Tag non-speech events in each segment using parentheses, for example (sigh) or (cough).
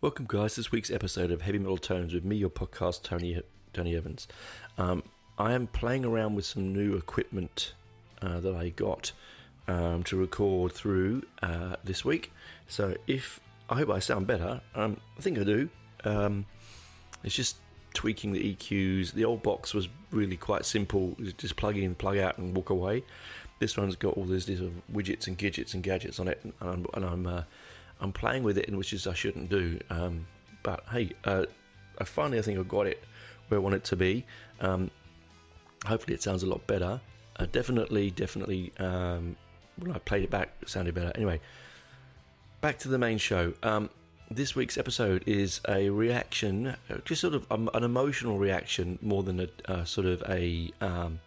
Welcome, guys. This week's episode of Heavy Metal Tones with me, your podcast, Tony Tony Evans. Um, I am playing around with some new equipment uh, that I got um, to record through uh, this week. So, if I hope I sound better, um, I think I do. Um, it's just tweaking the EQs. The old box was really quite simple, just plug in, plug out, and walk away. This one's got all these, little widgets and gadgets and gadgets on it, and I'm, and I'm uh, I'm playing with it, in which is I shouldn't do. Um, but hey, uh, I finally I think I've got it where I want it to be. Um, hopefully, it sounds a lot better. Uh, definitely, definitely. Um, when I played it back, it sounded better. Anyway, back to the main show. Um, this week's episode is a reaction, uh, just sort of um, an emotional reaction more than a uh, sort of a um,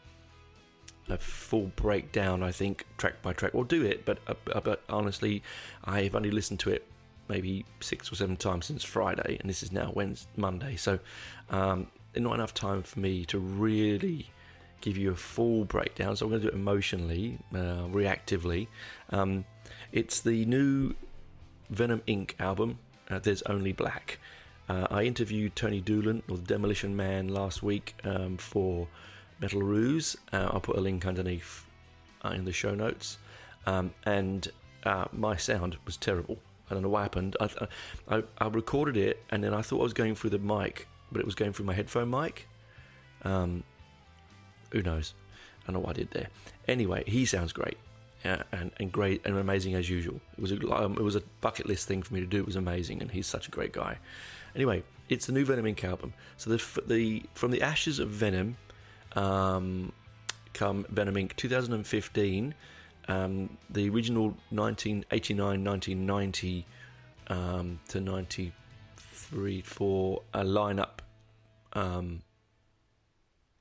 a full breakdown. I think track by track. We'll do it, but uh, uh, but honestly, I've only listened to it maybe six or seven times since Friday, and this is now Wednesday, Monday. So, um, not enough time for me to really give you a full breakdown. So I'm going to do it emotionally, uh, reactively. Um, it's the new Venom Inc. album. Uh, There's only black. Uh, I interviewed Tony Doolan, or the Demolition Man, last week um, for Metal Ruse. Uh, I'll put a link underneath uh, in the show notes. Um, and uh, my sound was terrible. I don't know what happened. I, I, I, recorded it and then I thought I was going through the mic, but it was going through my headphone mic. Um, who knows? I don't know what I did there. Anyway, he sounds great. And, and great and amazing as usual. It was a um, it was a bucket list thing for me to do. It was amazing, and he's such a great guy. Anyway, it's the new Venom Inc. album. So the the from the ashes of Venom, um, come Venom Inc. 2015. Um, the original 1989 1990 um, to 93 4 a lineup um,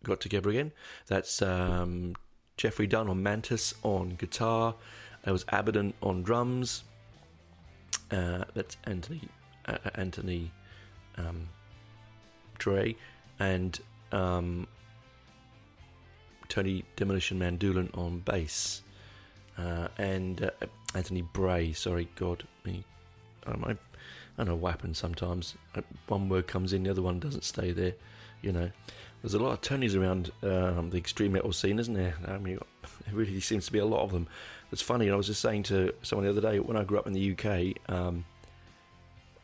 got together again. That's um, Jeffrey Dunn on Mantas on guitar. There was Abaddon on drums. Uh, that's Anthony uh, Anthony um, Dre and um, Tony Demolition Man Doolan on bass, uh, and uh, Anthony Bray. Sorry, God, me. I don't, know, I know what happens sometimes. Uh, one word comes in, the other one doesn't stay there. You know, there's a lot of Tonys around um, the extreme metal scene, isn't there? I mean, (laughs) there really seems to be a lot of them. It's funny. I was just saying to someone the other day when I grew up in the UK. Um,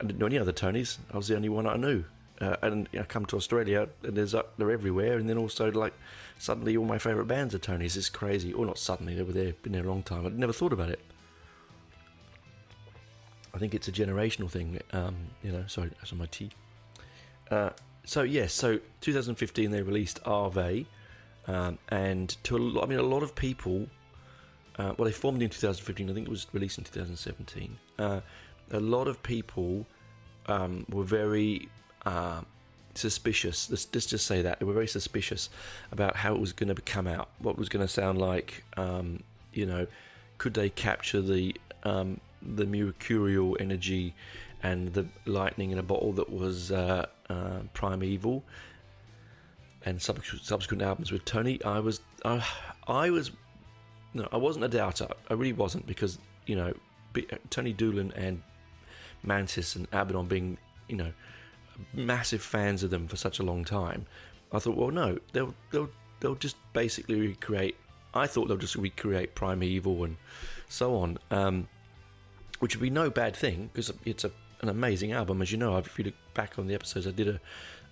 I didn't know any other Tonys. I was the only one I knew. Uh, and I come to Australia, and there's uh, they're everywhere. And then also like suddenly all my favourite bands are Tonys. It's crazy. Or not suddenly, they were there, been there a long time. I'd never thought about it. I think it's a generational thing. Um, you know, sorry, that's on my tea. Uh, so yes, so 2015 they released Ave, um, and to a lot, I mean a lot of people. Uh, well, they formed in 2015. I think it was released in 2017. Uh, a lot of people um, were very uh, suspicious. Let's, let's, just say that they were very suspicious about how it was going to come out, what was going to sound like. Um, you know, could they capture the um, the mercurial energy and the lightning in a bottle that was uh, uh, Prime Evil, and subsequent, albums with Tony, I was I, I was no, I wasn't a doubter. I really wasn't because you know Tony Doolan and Mantas and Abaddon being you know massive fans of them for such a long time. I thought, well, no, they'll they'll they'll just basically recreate. I thought they'll just recreate Prime Evil and so on, um, which would be no bad thing because it's a, an amazing album. As you know, if you look back on the episodes, I did a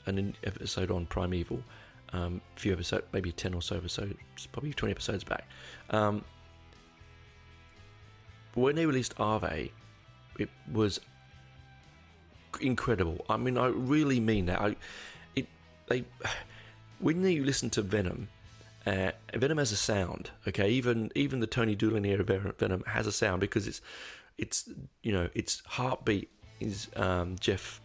an episode on Prime Evil, um, a few episodes, maybe ten or so episodes, probably twenty episodes back. Um, when they released Ave, it was incredible. I mean, I really mean that. I, it, they, (sighs) when you listen to Venom, uh, Venom has a sound. Okay, even even the Tony Doolan era Venom has a sound because it's it's you know its heartbeat is um, Jeff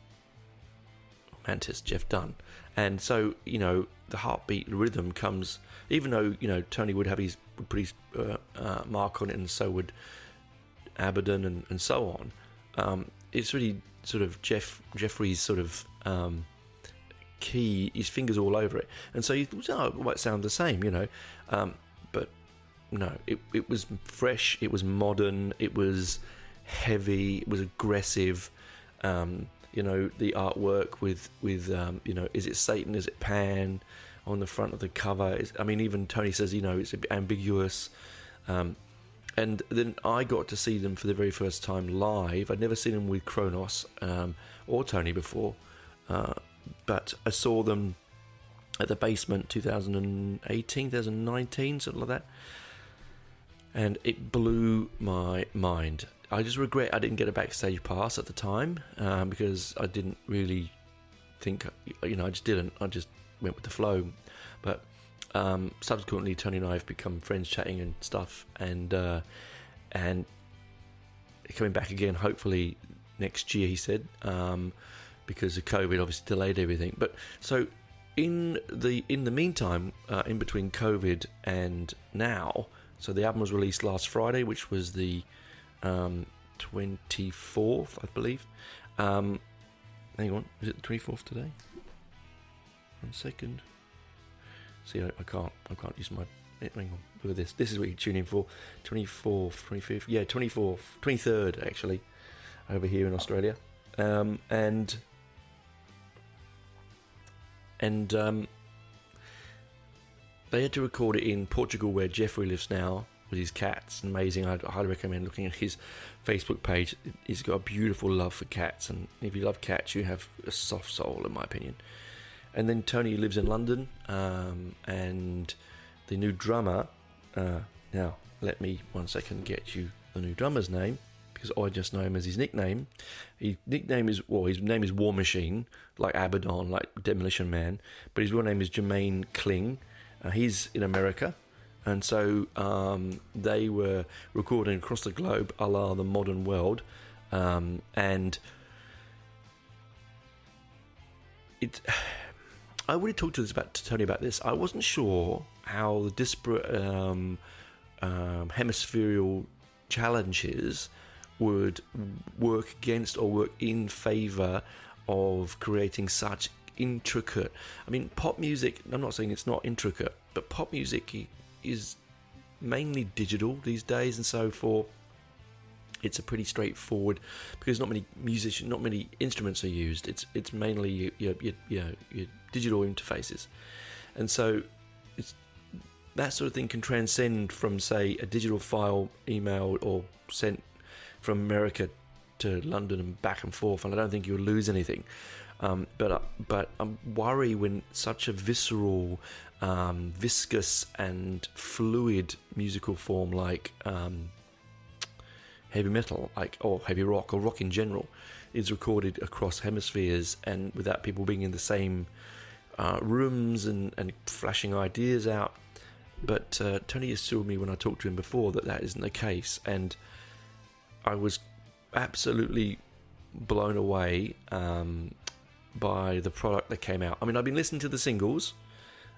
Mantas, Jeff Dunn, and so you know the heartbeat rhythm comes. Even though you know Tony would have his would put his uh, uh, mark on it, and so would Abaddon and, and so on. Um, it's really sort of Jeff Jeffrey's sort of um, key, his fingers all over it, and so you thought, oh, it might sound the same, you know, um, but no, it it was fresh, it was modern, it was heavy, it was aggressive. Um, you know, the artwork with with um, you know, is it Satan, is it Pan? On the front of the cover, is, I mean, even Tony says, you know, it's ambiguous. And then I got to see them for the very first time live. I'd never seen them with Cronos um, or Tony before, uh, but I saw them at the basement 2018, 2019, something like that, and it blew my mind. I just regret I didn't get a backstage pass at the time um, because I didn't really think, you know, I just didn't. I just went with the flow, but um, subsequently, Tony and I have become friends, chatting and stuff, and uh, and coming back again. Hopefully next year, he said, um, because of COVID, obviously delayed everything. But so in the in the meantime, uh, in between COVID and now, so the album was released last Friday, which was the um, fourth, I believe. Um, hang on, is it the twenty fourth today? One second. See, I, I can't. I can't use my. Hang on. Look at this. This is what you tune in for. 24th, 25th. Yeah, 24th, 23rd, actually, over here in Australia. Um, and. And. Um, they had to record it in Portugal, where Jeffrey lives now, with his cats. Amazing. I'd highly recommend looking at his Facebook page. He's got a beautiful love for cats, and if you love cats, you have a soft soul, in my opinion. And then Tony lives in London, um, and the new drummer. Uh, now, let me one second get you the new drummer's name because I just know him as his nickname. His nickname is well, his name is War Machine, like Abaddon, like Demolition Man, but his real name is Jeramie Kling. Uh, he's in America, and so um, they were recording across the globe, a la the modern world, um, and it I already talked to this about to Tony about this. I wasn't sure how the disparate um, um, hemispherical challenges would work against or work in favour of creating such intricate. I mean, pop music. I'm not saying it's not intricate, but pop music is mainly digital these days, and so for it's a pretty straightforward because not many musicians, not many instruments are used. It's it's mainly your, your, your digital interfaces, and so that sort of thing can transcend from say a digital file emailed or sent from America to London and back and forth, and I don't think you'll lose anything. Um, but uh, but I'm worried when such a visceral, um, viscous and fluid musical form like um, heavy metal, like or heavy rock or rock in general, is recorded across hemispheres and without people being in the same uh, rooms and, and flashing ideas out. But uh, Tony assured me when I talked to him before that that isn't the case, and I was absolutely blown away um, by the product that came out. I mean, I've been listening to the singles.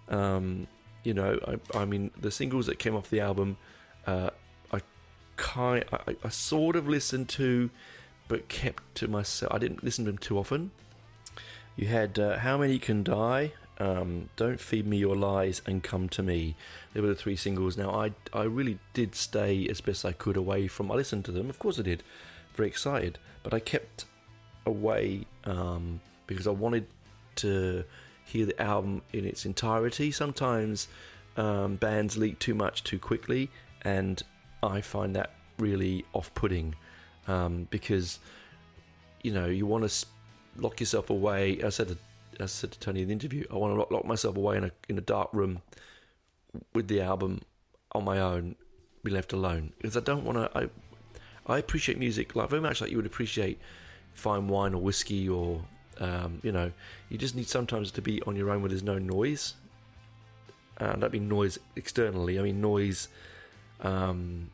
Um, you know, I, I, mean, the singles that came off the album, uh, kind, I, I sort of listened to, but kept to myself. I didn't listen to them too often. You had uh, How Many Can Die, um, Don't Feed Me Your Lies, and Come to Me. They were the three singles. Now, I, I really did stay as best I could away from. I listened to them, of course I did, very excited, but I kept away um, because I wanted to hear the album in its entirety. Sometimes um, bands leak too much too quickly, and I find that really off putting um, because you know you want to lock yourself away. I said to, I said to Tony in the interview, I want to lock, myself away in a in a dark room with the album on my own, be left alone because I don't want to. I I appreciate music like very much like you would appreciate fine wine or whiskey or um, you know you just need sometimes to be on your own where there's no noise. And I don't mean noise externally. I mean noise um,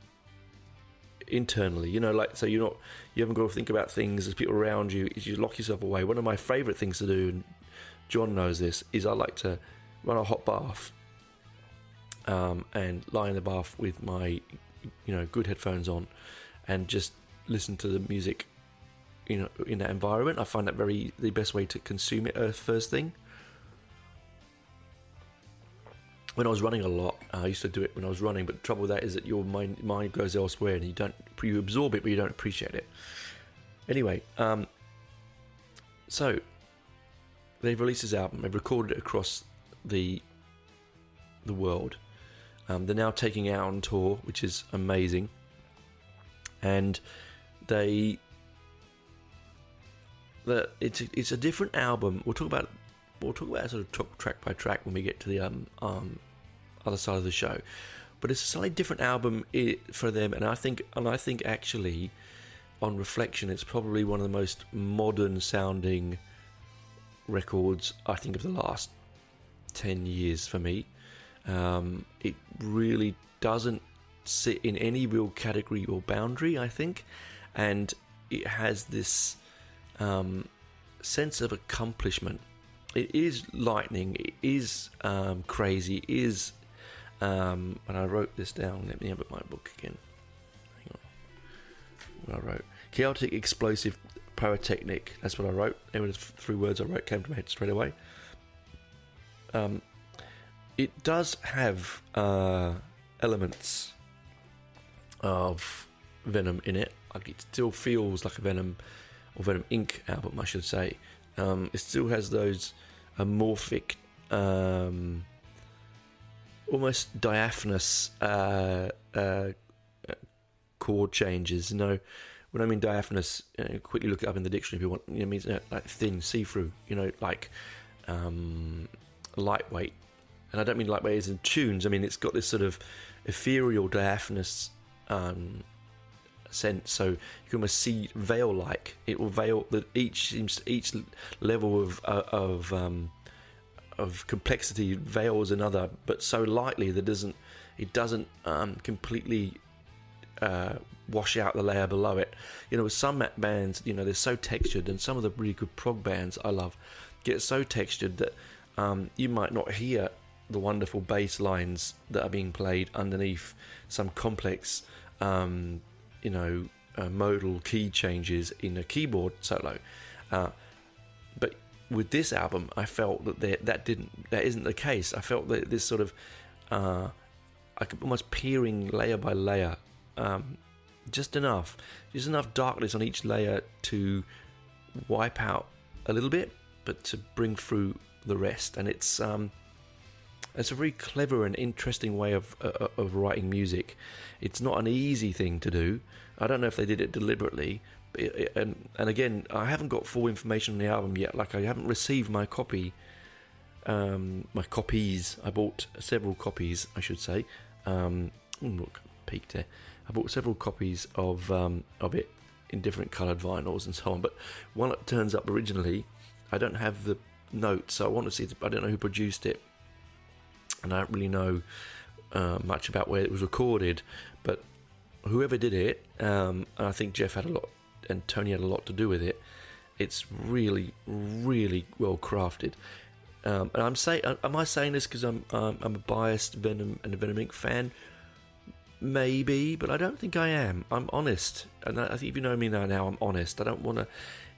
internally. You know, like so you're not you haven't got to think about things. There's people around you. You lock yourself away. One of my favourite things to do, and John knows this, is I like to run a hot bath um, and lie in the bath with my you know good headphones on and just listen to the music. You know, in that environment, I find that very the best way to consume it. Uh, first thing. When I was running a lot, uh, I used to do it when I was running. But the trouble with that is that your mind mind goes elsewhere, and you don't you absorb it, but you don't appreciate it. Anyway, um, so they've released this album. They've recorded it across the the world. Um, they're now taking out on tour, which is amazing. And they that it's a, it's a different album. We'll talk about we'll talk about sort of track by track when we get to the um, um other side of the show. But it's a slightly different album for them, and I think, and I think actually, on reflection, it's probably one of the most modern sounding records I think of the last ten years for me. Um, it really doesn't sit in any real category or boundary, I think, and it has this um, sense of accomplishment. It is lightning. It is um, crazy. It is um, and I wrote this down. Let me have my book again. Hang on. What I wrote. Chaotic, explosive, pyrotechnic. That's what I wrote. There were three words I wrote, came to my head straight away. Um, it does have uh, elements of Venom in it. Like it still feels like a Venom or Venom Inc. album, I should say. Um, it still has those amorphic um, almost diaphanous uh, uh, chord changes. You know, when I mean diaphanous, you know, quickly look it up in the dictionary if you want. You know, it means you know, like thin, see-through. You know, like um, lightweight. And I don't mean lightweight as in tunes. I mean it's got this sort of ethereal, diaphanous um, sense. So you can almost see veil-like. It will veil that each seems each level of uh, of um, of complexity veils another, but so lightly that doesn't it doesn't um, completely uh, wash out the layer below it. You know, with some bands, you know, they're so textured, and some of the really good prog bands I love get so textured that um, you might not hear the wonderful bass lines that are being played underneath some complex, um, you know, uh, modal key changes in a keyboard solo. Uh, but with this album, I felt that there, that didn't that isn't the case. I felt that this sort of uh, almost peering layer by layer, um, just enough, just enough darkness on each layer to wipe out a little bit, but to bring through the rest. And it's um, it's a very clever and interesting way of uh, of writing music. It's not an easy thing to do. I don't know if they did it deliberately, and and again, I haven't got full information on the album yet. Like I haven't received my copy, um, my copies. I bought several copies, I should say. Um, look, peeked there. I bought several copies of um, of it in different coloured vinyls and so on. But one that turns up originally, I don't have the notes, so I want to see. I don't know who produced it, and I don't really know uh, much about where it was recorded. But whoever did it, um, I think Jeff had a lot and Tony had a lot to do with it. It's really, really well crafted. Um, and I'm saying, am I saying this because I'm um, I'm a biased Venom and a Venom Inc. fan? maybe, but I don't think I am. I'm honest, and I think if you know me now, now I'm honest. I don't want to.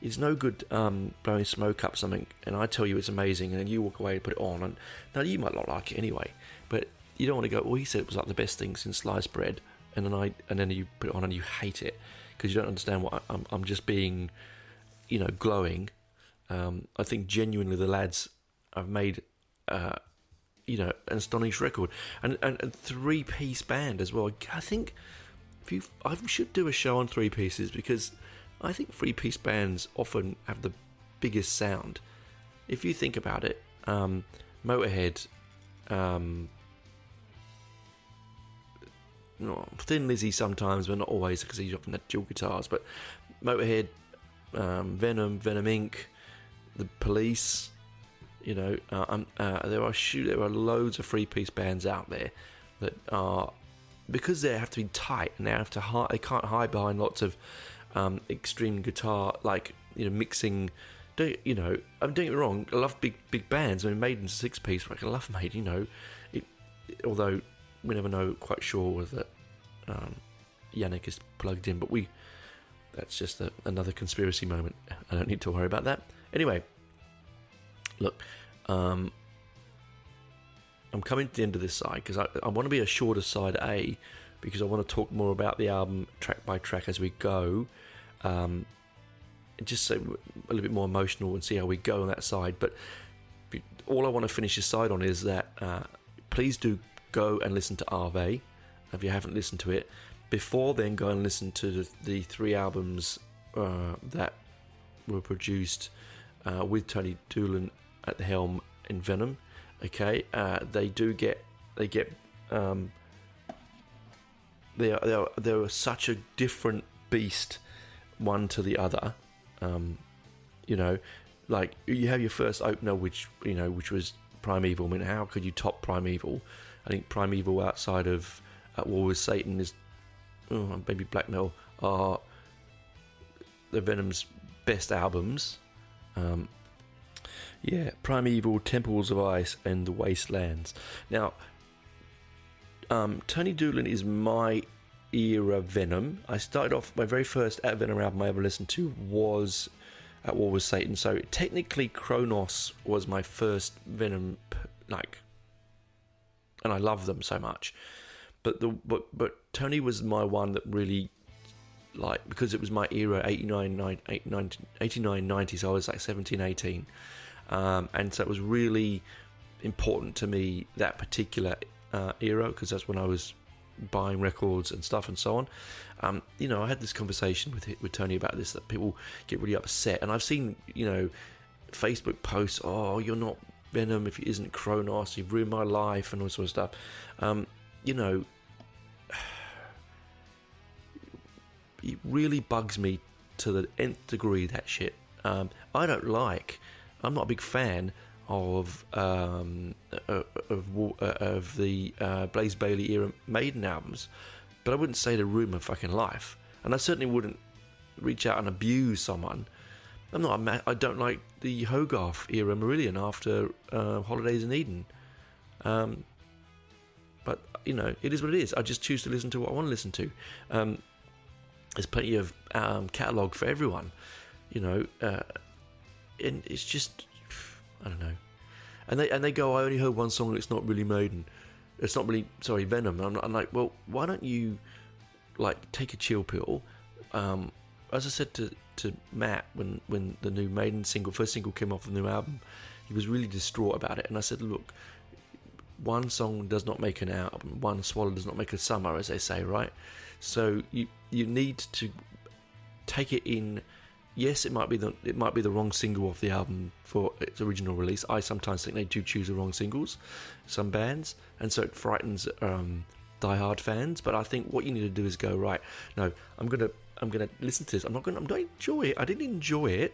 It's no good um, blowing smoke up something, and I tell you it's amazing, and then you walk away and put it on, and now you might not like it anyway, but you don't want to go. Well, he said it was like the best thing since sliced bread, and then I and then you put it on and you hate it because you don't understand what I, am I'm just being, you know, glowing. Um, I think genuinely the lads have made. Uh, you know, an astonishing record, and and, and three piece band as well. I think if you, I should do a show on three pieces because I think three piece bands often have the biggest sound. If you think about it, um, Motorhead, um, Thin Lizzy sometimes, but not always because he's often had dual guitars. But Motorhead, um, Venom, Venom Inc., the Police, you know, uh, um, uh, there are shoot, there are loads of three piece bands out there that are because they have to be tight and they have to hide, they can't hide behind lots of um, extreme guitar like you know mixing. Don't you know? I'm doing it wrong. I love big big bands. I mean, Maiden's six piece. I love Maiden. You know, it, although we never know quite sure whether um, Janick is plugged in, but we that's just a, another conspiracy moment. I don't need to worry about that. Anyway, look, um, I'm coming to the end of this side because I, I want to be a shorter side A because I want to talk more about the album track by track as we go. Um, just a little bit more emotional and see how we go on that side. But all I want to finish this side on is that uh, please do go and listen to Ave if you haven't listened to it. Before then, go and listen to the, the three albums uh, that were produced uh, with Tony Doolan at the helm in Venom. Okay, uh, they do get they get um, they are, they are they are such a different beast one to the other. Um, you know, like you have your first opener, which you know, which was Prime Evil. I mean, how could you top Prime Evil? I think Prime Evil outside of At War with Satan is oh, maybe Black Metal are the Venom's best albums. Um, yeah, Prime Evil, Temples of Ice, and The Wastelands. Now, um, Tony Doolan is my era Venom. I started off, my very first At Venom album I ever listened to was At War with Satan. So technically, Cronos was my first Venom, like, and I love them so much. But the but but Tony was my one that really like because it was my era 89 89 90 so I was like 17 18 um, and so it was really important to me that particular uh, era because that's when I was buying records and stuff and so on. Um, you know, I had this conversation with with Tony about this that people get really upset, and I've seen you know Facebook posts, "Oh, you're not Venom if it isn't Cronos, you've ruined my life," and all sort of stuff. Um, you know, (sighs) it really bugs me to the nth degree that shit. Um, I don't like I'm not a big fan of um, uh, of, uh, of the uh, Blaze Bayley era Maiden albums, but I wouldn't say to ruin my fucking life, and I certainly wouldn't reach out and abuse someone. I'm not. I don't like the Hogarth era Marillion after uh, Holidays in Eden. Um, but you know, it is what it is. I just choose to listen to what I want to listen to. Um, there's plenty of um, catalog for everyone. You know, uh, and it's just I don't know. And they and they go, I only heard one song. It's not really Maiden. It's not really sorry Venom. I'm, I'm like, well, why don't you like take a chill pill? Um, as I said to to Matt when when the new Maiden single, first single came off the new album, he was really distraught about it. And I said, look, one song does not make an album. One swallow does not make a summer, as they say, right? So you you need to take it in yes, it might be the it might be the wrong single off the album for its original release. I sometimes think they do choose the wrong singles, some bands, and so it frightens um, diehard fans. But I think what you need to do is go right. No, I'm gonna I'm gonna listen to this. I'm not gonna I'm not enjoy it. I didn't enjoy it,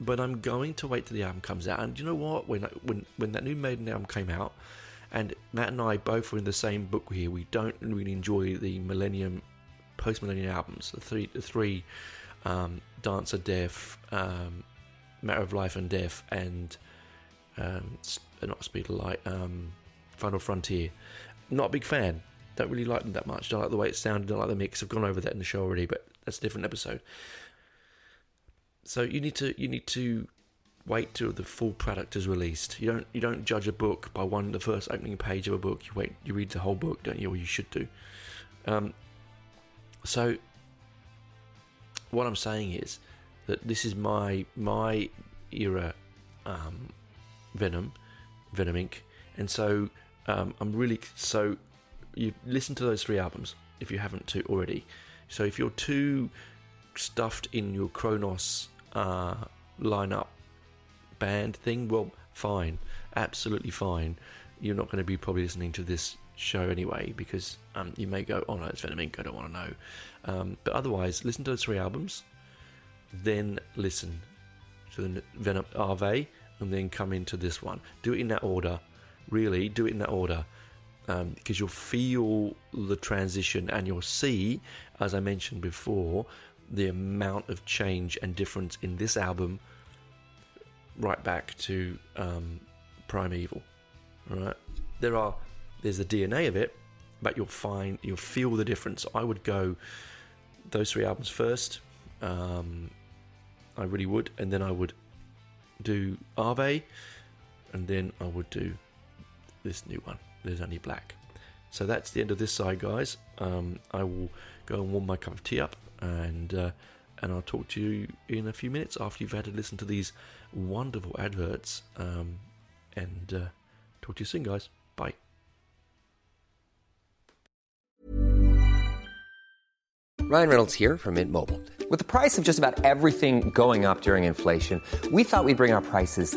but I'm going to wait till the album comes out. And you know what? When when when that new Maiden album came out, and Matt and I both were in the same book here. We don't really enjoy the Millennium, post Millennium albums. The three the three um, Dance of Death, um, Matter of Life and Death, and um, not Speed of Light, um, Final Frontier. Not a big fan. Don't really like them that much. Don't like the way it sounded. Don't like the mix. I've gone over that in the show already, but that's a different episode. So you need to you need to wait till the full product is released. You don't you don't judge a book by one the first opening page of a book. You wait you read the whole book, don't you? Or you should do. Um, so what I'm saying is that this is my my era um, Venom, Venom Inc. And so um, I'm really so you listen to those three albums if you haven't to already. So if you're too stuffed in your Cronos uh, lineup band thing, well, fine, absolutely fine. You're not going to be probably listening to this show anyway because um, you may go, oh no, it's Venom Inc. I don't want to know. Um, but otherwise, listen to the three albums, then listen to the Venom Ave, and then come into this one. Do it in that order. Really, do it in that order um, because you'll feel the transition and you'll see, as I mentioned before, the amount of change and difference in this album right back to um, Prime Evil. Right, there are there's the DNA of it, but you'll find you'll feel the difference. I would go those three albums first. Um, I really would, and then I would do Ave, and then I would do this new one. There's only black. So that's the end of this side, guys. Um, I will go and warm my cup of tea up, and uh, and I'll talk to you in a few minutes after you've had to listen to these wonderful adverts. Um, and uh, talk to you soon, guys. Bye. Ryan Reynolds here from Mint Mobile. With the price of just about everything going up during inflation, we thought we'd bring our prices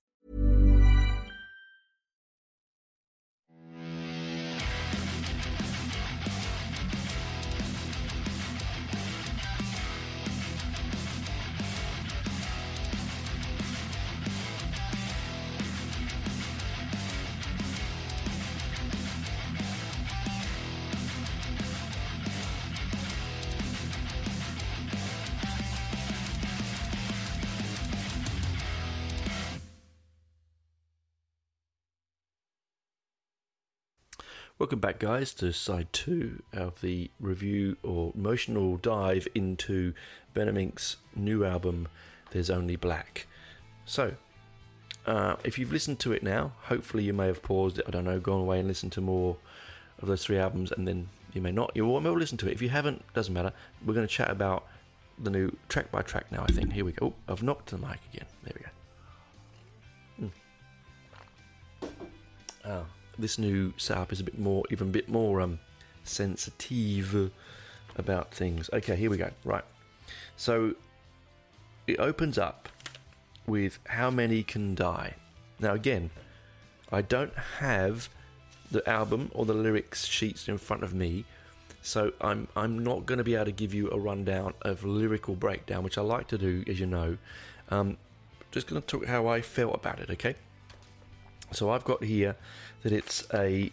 Welcome back, guys, to side two of the review or emotional dive into Venom new album, There's Only Black. So, uh, if you've listened to it now, hopefully you may have paused it, I don't know, gone away and listened to more of those three albums, and then you may not. You will listen to it. If you haven't, doesn't matter. We're going to chat about the new track by track now, I think. Here we go. Oh, I've knocked the mic again. There we go. Hmm. Oh this new setup is a bit more, even a bit more um, sensitive about things. Okay, here we go. Right. So it opens up with How Many Can Die. Now, again, I don't have the album or the lyrics sheets in front of me, so I'm I'm not going to be able to give you a rundown of lyrical breakdown, which I like to do, as you know. Um, just going to talk how I felt about it, okay? So I've got here that it's a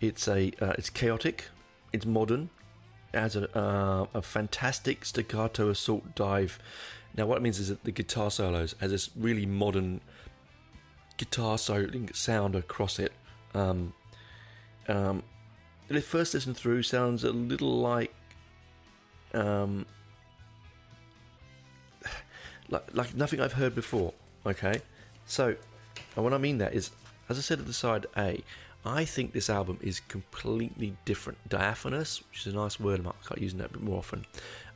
it's a uh, it's chaotic, it's modern, it has a uh, a fantastic staccato assault dive. Now what it means is that the guitar solos has this really modern guitar soloing sound across it. Um, um, the first listen through sounds a little like um, (sighs) like like nothing I've heard before. Okay, so and what I mean that is, as I said at the side A, I think this album is completely different, diaphanous, which is a nice word. I might start using that a bit more often,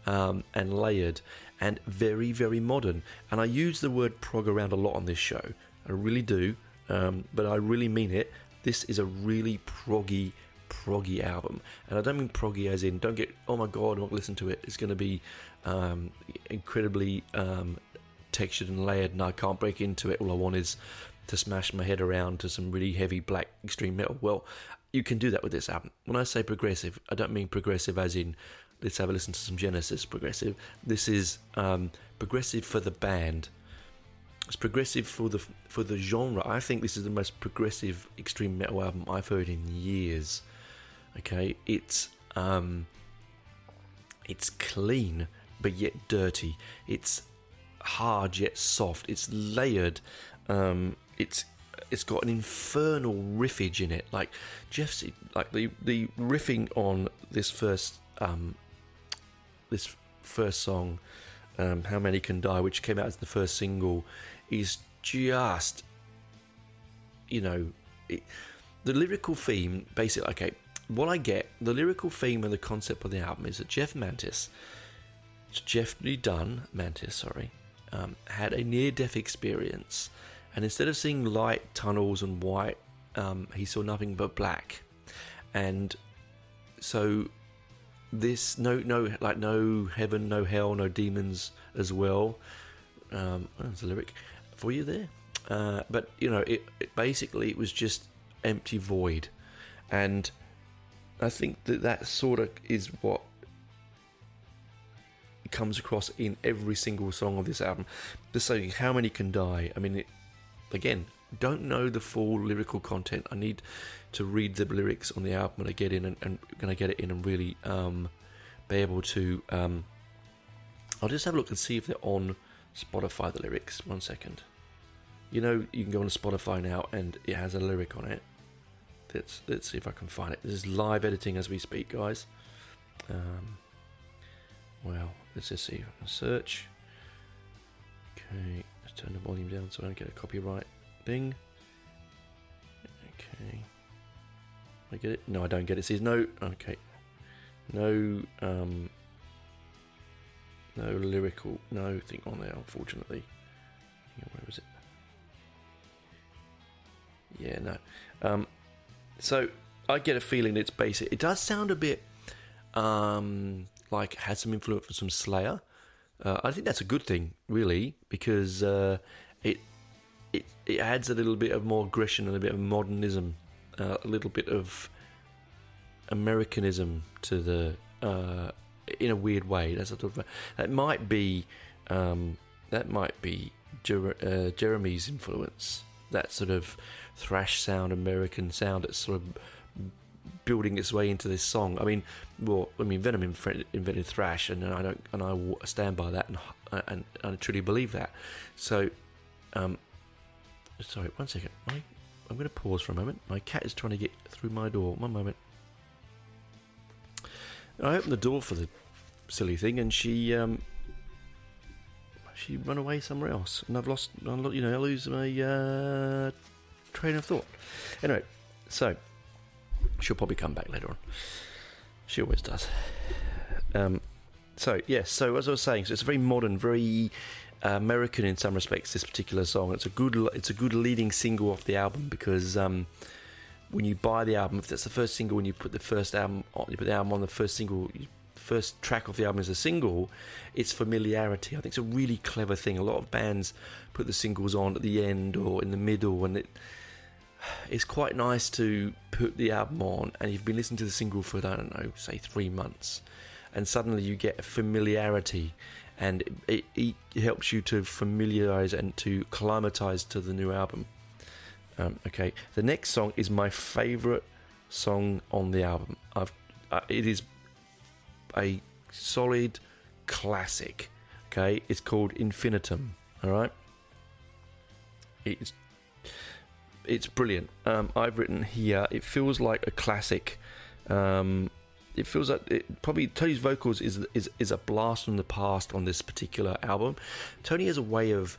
um, and layered, and very very modern. And I use the word prog around a lot on this show. I really do, um, but I really mean it. This is a really proggy proggy album, and I don't mean proggy as in don't get oh my god, I won't listen to it. It's going to be um, incredibly um, textured and layered, and I can't break into it. All I want is to smash my head around to some really heavy black extreme metal. Well, you can do that with this album. When I say progressive, I don't mean progressive as in let's have a listen to some Genesis progressive. This is um, progressive for the band. It's progressive for the for the genre. I think this is the most progressive extreme metal album I've heard in years. Okay, it's um, it's clean but yet dirty. It's hard yet soft. It's layered. Um, it's it's got an infernal riffage in it. Like Jeff's like the the riffing on this first um, this first song, um, "How Many Can Die," which came out as the first single, is just you know it, the lyrical theme. Basically, okay, what I get the lyrical theme and the concept of the album is that Jeff Mantas, Jeffrey Dunn Mantas, sorry, um, had a near-death experience and instead of seeing light tunnels and white, um, he saw nothing but black. And so this no no like no heaven, no hell, no demons as well. Um, a lyric for you there. Uh, but you know, it, it basically it was just empty void, and I think that that sort of is what comes across in every single song of this album. The saying, "How many can die?" I mean, it, again, don't know the full lyrical content. I need to read the lyrics on the album when I get in and, and when I get it in and really um, be able to. Um, I'll just have a look and see if they're on Spotify. The lyrics. One second. You know, you can go on Spotify now and it has a lyric on it. Let's let's see if I can find it. This is live editing as we speak, guys. Um, well, let's just see. Search. Okay turn the volume down so I don't get a copyright thing. Okay. I get it? No, I don't get it. It says no. Okay. No. Um. No lyrical. No thing on there, unfortunately. Where was it? Yeah, no. Um. So I get a feeling it's basic. It does sound a bit um like had some influence from some Slayer. Uh, I think that's a good thing, really, because uh, it it it adds a little bit of more aggression and a bit of modernism, uh, a little bit of Americanism to the uh, in a weird way. That's sort of that might be um, that might be Jer- uh, Jeremy's influence. That sort of thrash sound, American sound. That's sort of building its way into this song. I mean, well, I mean, Venom invented thrash, and I don't, and I stand by that, and and, and I truly believe that. So, um, sorry, one second. My, I'm going to pause for a moment. My cat is trying to get through my door. One moment. I opened the door for the silly thing, and she um, she run away somewhere else, and I've lost, you know, I lose my uh, train of thought. Anyway, so She'll probably come back later on. She always does. Um, so yes, so as I was saying, so it's a very modern, very uh, American in some respects. This particular song, it's a good, it's a good leading single off the album because um, when you buy the album, if that's the first single, when you put the first album, on, you put the album on the first single, first track of the album is a single, it's familiarity. I think it's a really clever thing. A lot of bands put the singles on at the end or in the middle, and it it's quite nice to put the album on, and you've been listening to the single for I don't know, say three months, and suddenly you get a familiarity, and it, it, it helps you to familiarize and to climatize to the new album. Um, okay, the next song is my favorite song on the album. I've uh, it is a solid classic. Okay, it's called Infinitum. All right, it's it's brilliant. Um, I've written here. It feels like a classic. Um, it feels like it, probably Tony's vocals is is is a blast from the past on this particular album. Tony has a way of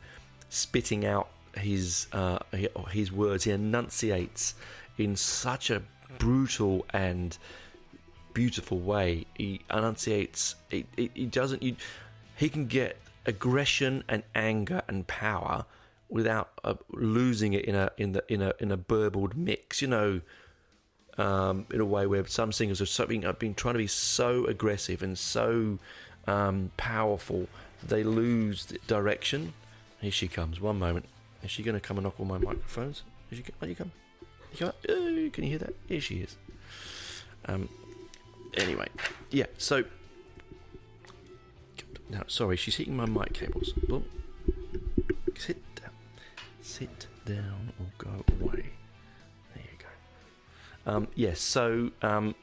spitting out his uh, his words. He enunciates in such a brutal and beautiful way. He enunciates. He, he, he doesn't. He can get aggression and anger and power without uh, losing it in a in the in a in a burbled mix. You know, um, in a way where some singers are something have been trying to be so aggressive and so um, powerful they lose direction. Here she comes. One moment. Is she going to come and knock all my microphones? Is she? Are you come? You come? Can you hear that? Here she is. Um. Anyway, yeah. So. Now, sorry, she's hitting my mic cables. Boom. Sit down. Or go away. There you go. Um, yes. So, um,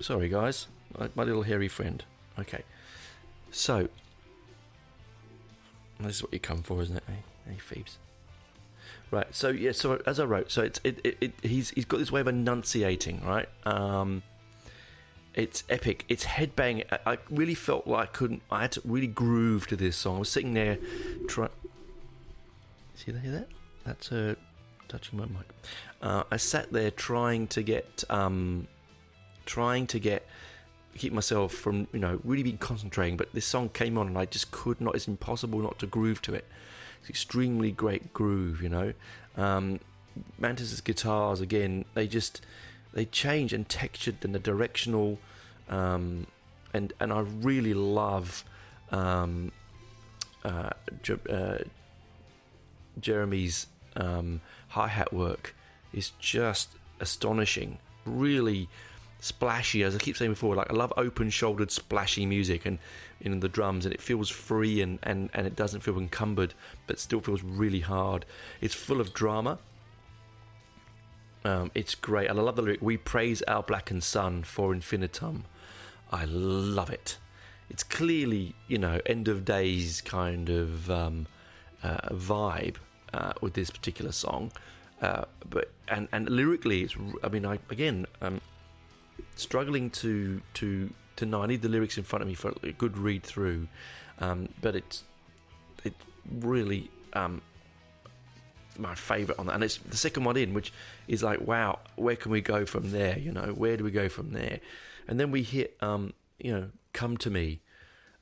sorry, guys. My, little hairy friend. Okay. So, this is what you come for, isn't it? Hey, hey Phoebes. Right. So yeah. So as I wrote, so it's it, it, it he's he's got this way of enunciating, right? Um, it's epic. It's headbang. I, I really felt like I couldn't. I had to really groove to this song. I was sitting there, trying. See that? Hear that? That's her touching my mic. Uh, I sat there trying to get, um, trying to get, keep myself from you know really being concentrating. But this song came on and I just could not. It's impossible not to groove to it. It's extremely great groove, you know. Um, Mantas's guitars again, they just they change and textured and the directional, um, and and I really love um, uh, uh, Jeramie's um, hi hat work is just astonishing. Really splashy, as I keep saying before. Like I love open shouldered, splashy music, and in the drums, and it feels free and, and, and it doesn't feel encumbered, but still feels really hard. It's full of drama. Um, it's great, and I love the lyric. We praise our blackened sun for infinitum. I love it. It's clearly, you know, end of days kind of um, uh, vibe uh, with this particular song. Uh, but and and lyrically, it's. I mean, I again, um, struggling to to to know. I need the lyrics in front of me for a good read through, um, but it's it really um, my favourite on that, and it's the second one in, which is like, wow, where can we go from there? You know, where do we go from there? And then we hit, um, you know, come to me.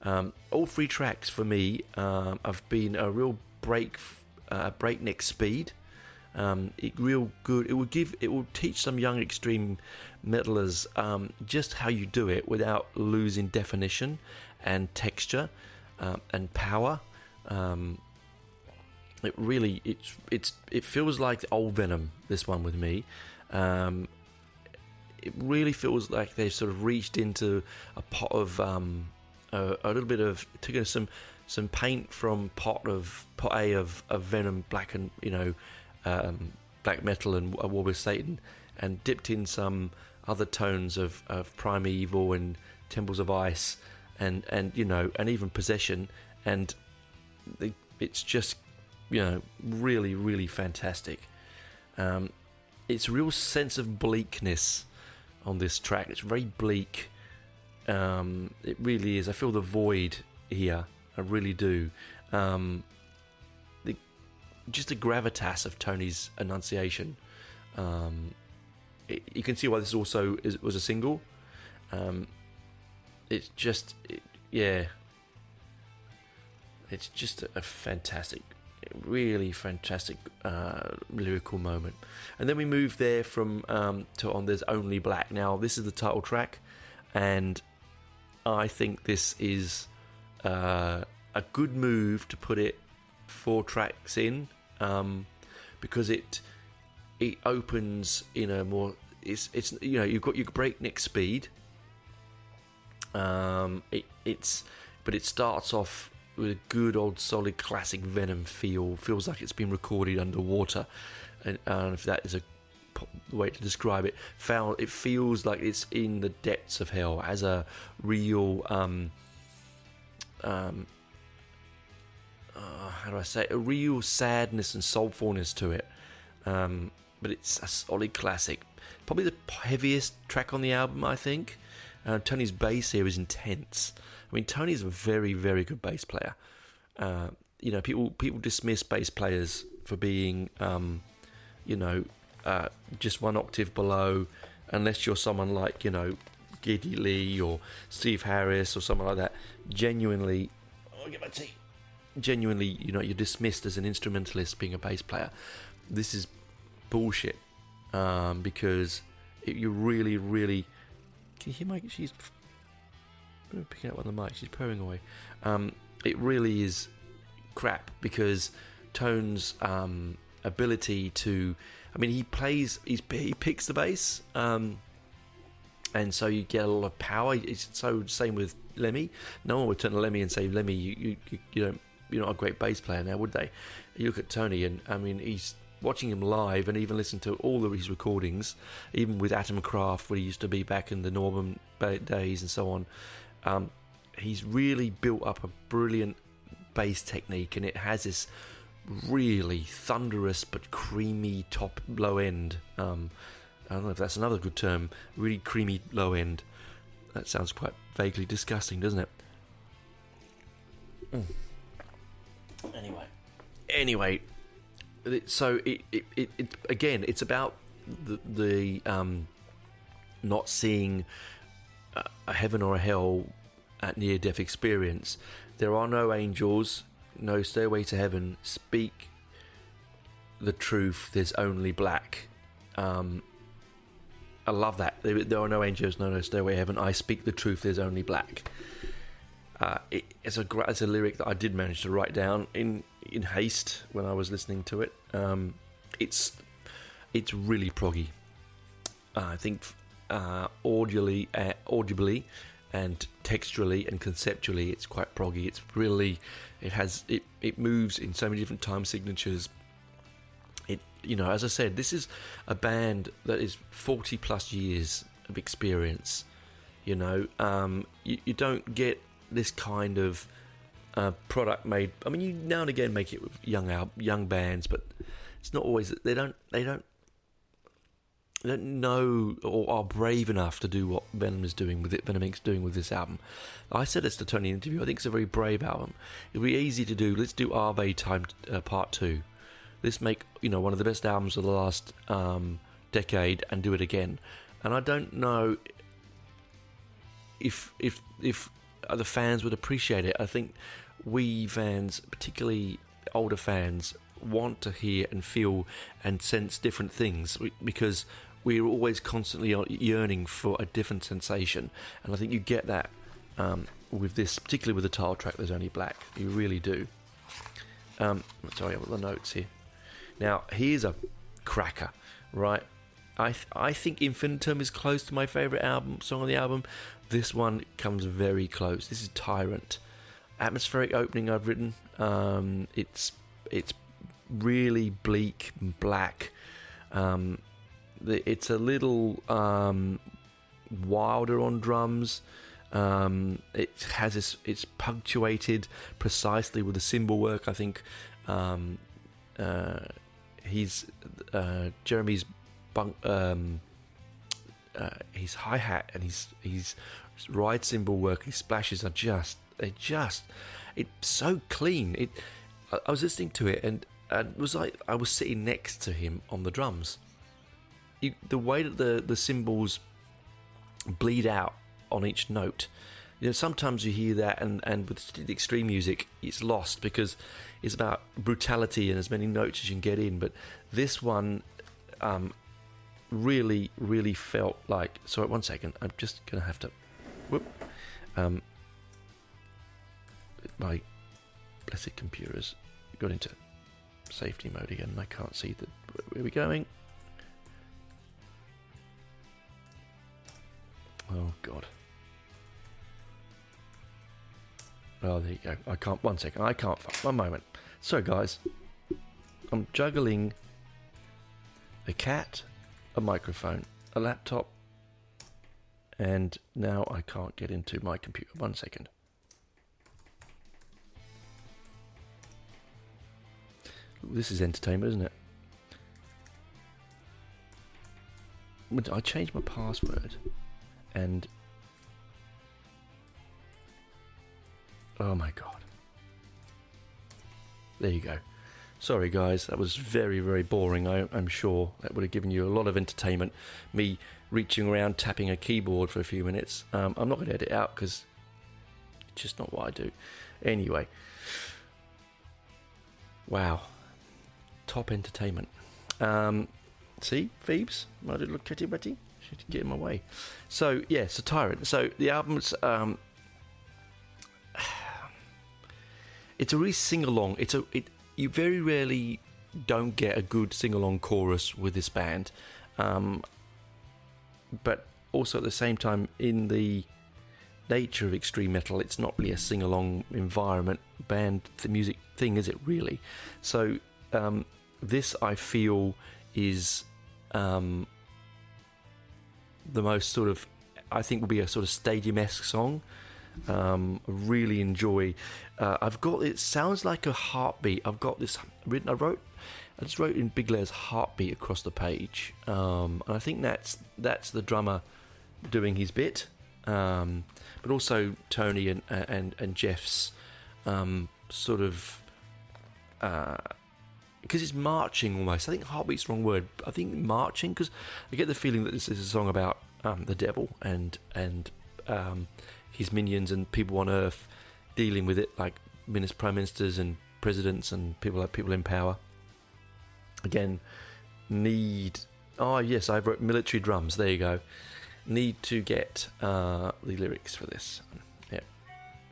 Um, all three tracks for me um, have been a real break, uh, breakneck speed. Um, it real good. It will give. It will teach some young extreme metalers um, just how you do it without losing definition and texture uh, and power. Um, it really it's it's it feels like old Venom. This one with me. Um, it really feels like they've sort of reached into a pot of um, a, a, little bit of taken some some paint from pot of pot A of, of Venom black and you know um, black metal and At War with Satan and dipped in some other tones of, of Prime Evil and temples of ice and and you know and even possession. And it's just you know really really fantastic. Um, it's a real sense of bleakness on this track. It's very bleak. Um, it really is. I feel the void here i really do um, the, just the gravitas of tony's enunciation um, it, you can see why this also is, was a single. Um, it's just, it, yeah, it's just a, a fantastic, really fantastic uh, lyrical moment. And then we move there from um, to on there's only black. Now this is the title track, and I think this is uh, a good move to put it four tracks in um, because it it opens in a more it's it's you know you've got your breakneck speed. Um, it, it's but it starts off with a good old solid classic Venom feel. Feels like it's been recorded underwater, and, and if that is a way to describe it, found it feels like it's in the depths of hell. Has a real um, um, uh, how do I say a real sadness and soulfulness to it. Um, but it's a solid classic. Probably the heaviest track on the album, I think. Uh, Tony's bass here is intense. I mean, Tony's a very, very good bass player. Uh, you know, people people dismiss bass players for being, um, you know, uh, just one octave below, unless you're someone like you know, Geddy Lee or Steve Harris or someone like that. Genuinely, oh, get my tea. Genuinely, you know, you're dismissed as an instrumentalist being a bass player. This is bullshit um, because it, you really, really. Can you hear my? She's picking up on the mic. She's purring away. Um, it really is crap because Tone's um, ability to. I mean, he plays. He's, he picks the bass, um, and so you get a lot of power. It's so same with Lemmy. No one would turn to Lemmy and say, "Lemmy, you you, you don't." You're not a great bass player now, would they? You look at Tony, and I mean, he's watching him live and even listen to all of his recordings, even with Atomkraft, where he used to be back in the Norman days and so on, um, he's really built up a brilliant bass technique, and it has this really thunderous but creamy top low end. Um, I don't know if that's another good term. Really creamy low end. That sounds quite vaguely disgusting, doesn't it? Mm. Anyway, anyway, so it, it, it, it, again, it's about the, the um, not seeing a heaven or a hell at near death experience. There are no angels, no stairway to heaven. Speak the truth. There's only black. Um, I love that. There, there, are no angels, no no stairway heaven. I speak the truth. There's only black. Uh, it, it's a it's a lyric that I did manage to write down in in haste when I was listening to it. Um, it's it's really proggy. Uh, I think uh, audibly, uh, audibly, and texturally and conceptually, it's quite proggy. It's really, it has it it moves in so many different time signatures. It you know, as I said, this is a band that is forty plus years of experience. You know, um, you, you don't get this kind of uh, product made. I mean, you now and again make it with young young bands, but it's not always. They don't. They don't. Don't know or are brave enough to do what Venom is doing with it. Venom Inc.'s doing with this album. I said this to Tony in the interview. I think it's a very brave album. It'd be easy to do. Let's do Ave Time uh, Part Two. Let's make you know one of the best albums of the last um, decade and do it again. And I don't know if if if the fans would appreciate it. I think we fans, particularly older fans, want to hear and feel and sense different things because we're always constantly yearning for a different sensation. And I think you get that um, with this, particularly with the title track, There's Only Black. You really do. Um, sorry, I've got the notes here. Now, here's a cracker, right? I, th- I think Infinitum is close to my favourite album song on the album. This one comes very close. This is Tyrant. Atmospheric opening I've written. Um, it's it's really bleak and black. Um, it's a little um, wilder on drums. Um, it has this, it's punctuated precisely with the cymbal work. I think um, uh, he's uh, Jeramie's bunk, um, uh, his hi hat and his his ride cymbal work, his splashes are just they just it's so clean. It I, was listening to it and and was like I was sitting next to him on the drums. You, the way that the the cymbals bleed out on each note. You know, sometimes you hear that, and, and with the extreme music, it's lost because it's about brutality and as many notes as you can get in. But this one, um, really, really felt like. Sorry, one second. I'm just gonna have to. Whoop. Um, my blessed computer's got into safety mode again, and I can't see the where are we going. Oh God. Oh, there you go. I can't. One second. I can't. One moment. So, guys, I'm juggling a cat, a microphone, a laptop, and now I can't get into my computer. One second. This is entertainment, isn't it? I changed my password, and oh my god! There you go. Sorry, guys, that was very, very boring. I, am sure that would have given you a lot of entertainment. Me reaching around, tapping a keyboard for a few minutes. Um, I'm not going to edit it out because it's just not what I do. Anyway, wow, top entertainment. Um, see, Phoebes, did look kitty. Should get in my way. So yeah, so Tyrant. So the album's um, it's a really sing along. It's a it you very rarely don't get a good sing along chorus with this band. Um, but also at the same time, in the nature of extreme metal, it's not really a sing along environment band the music thing, is it really? So um, this I feel is um, the most sort of I think will be a sort of stadium esque song. Um, really enjoy. Uh, I've got it sounds like a heartbeat. I've got this written. I wrote. I just wrote in big letters "heartbeat" across the page, um, and I think that's that's the drummer doing his bit, um, but also Tony and and and Jeff's um, sort of. Uh, because it's marching almost. I think heartbeat's the wrong word. I think marching because I get the feeling that this is a song about um, the devil and and um, his minions and people on Earth dealing with it, like ministers, prime ministers and presidents and people like people in power. Again, need. Oh yes, I wrote military drums. There you go. Need to get uh, the lyrics for this. Yeah.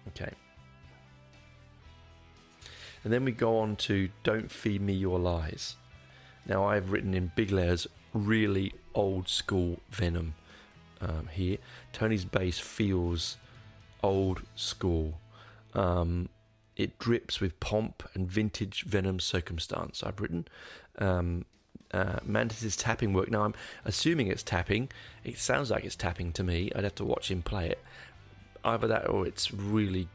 Okay. And then we go on to Don't Feed Me Your Lies. Now, I've written in big letters really old school Venom um, here. Tony's bass feels old school. Um, it drips with pomp and vintage Venom circumstance. I've written. Um, uh, Mantas's tapping work. Now I'm assuming it's tapping. It sounds like it's tapping to me. I'd have to watch him play it. Either that or it's really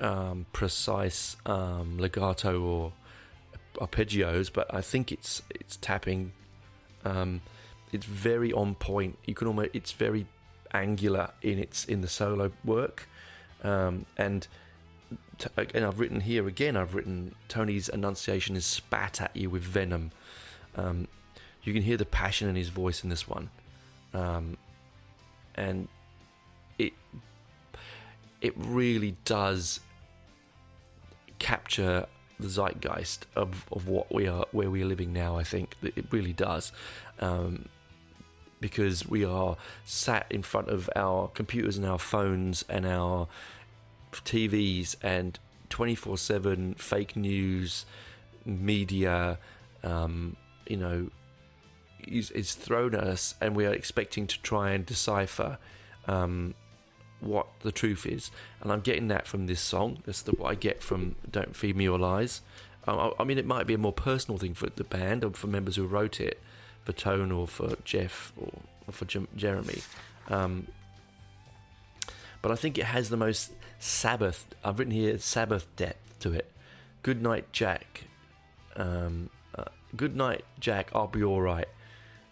um, precise um, legato or arpeggios. But I think it's it's tapping. Um, it's very on point. You can almost. It's very angular in its in the solo work, um, and and I've written here again. I've written Tony's enunciation is spat at you with venom. Um, you can hear the passion in his voice in this one, um, and it it really does capture the zeitgeist of, of what we are where we are living now. I think it really does. Um, because we are sat in front of our computers and our phones and our TVs and 24 7 fake news, media, um, you know, is, is, thrown at us, and we are expecting to try and decipher um, what the truth is. And I'm getting that from this song. That's the, what I get from Don't Feed Me Your Lies. I, I, mean, it might be a more personal thing for the band or for members who wrote it, for Tone or for Jeff or, or for J- Jeramie. Um, but I think it has the most Sabbath. I've written here Sabbath depth to it. Good night, Jack. Um, uh, good night, Jack. I'll be all right.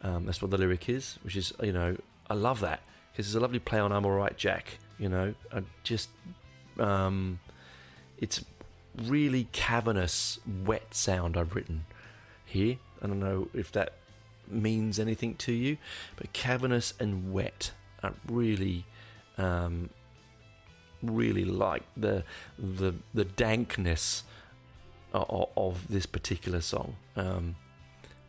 Um, that's what the lyric is, which is you know I love that because it's a lovely play on "I'm all right, Jack." You know, I just um, it's really cavernous, wet sound I've written here. I don't know if that means anything to you, but cavernous and wet. I really, um, really like the the the dankness of, of this particular song. Um,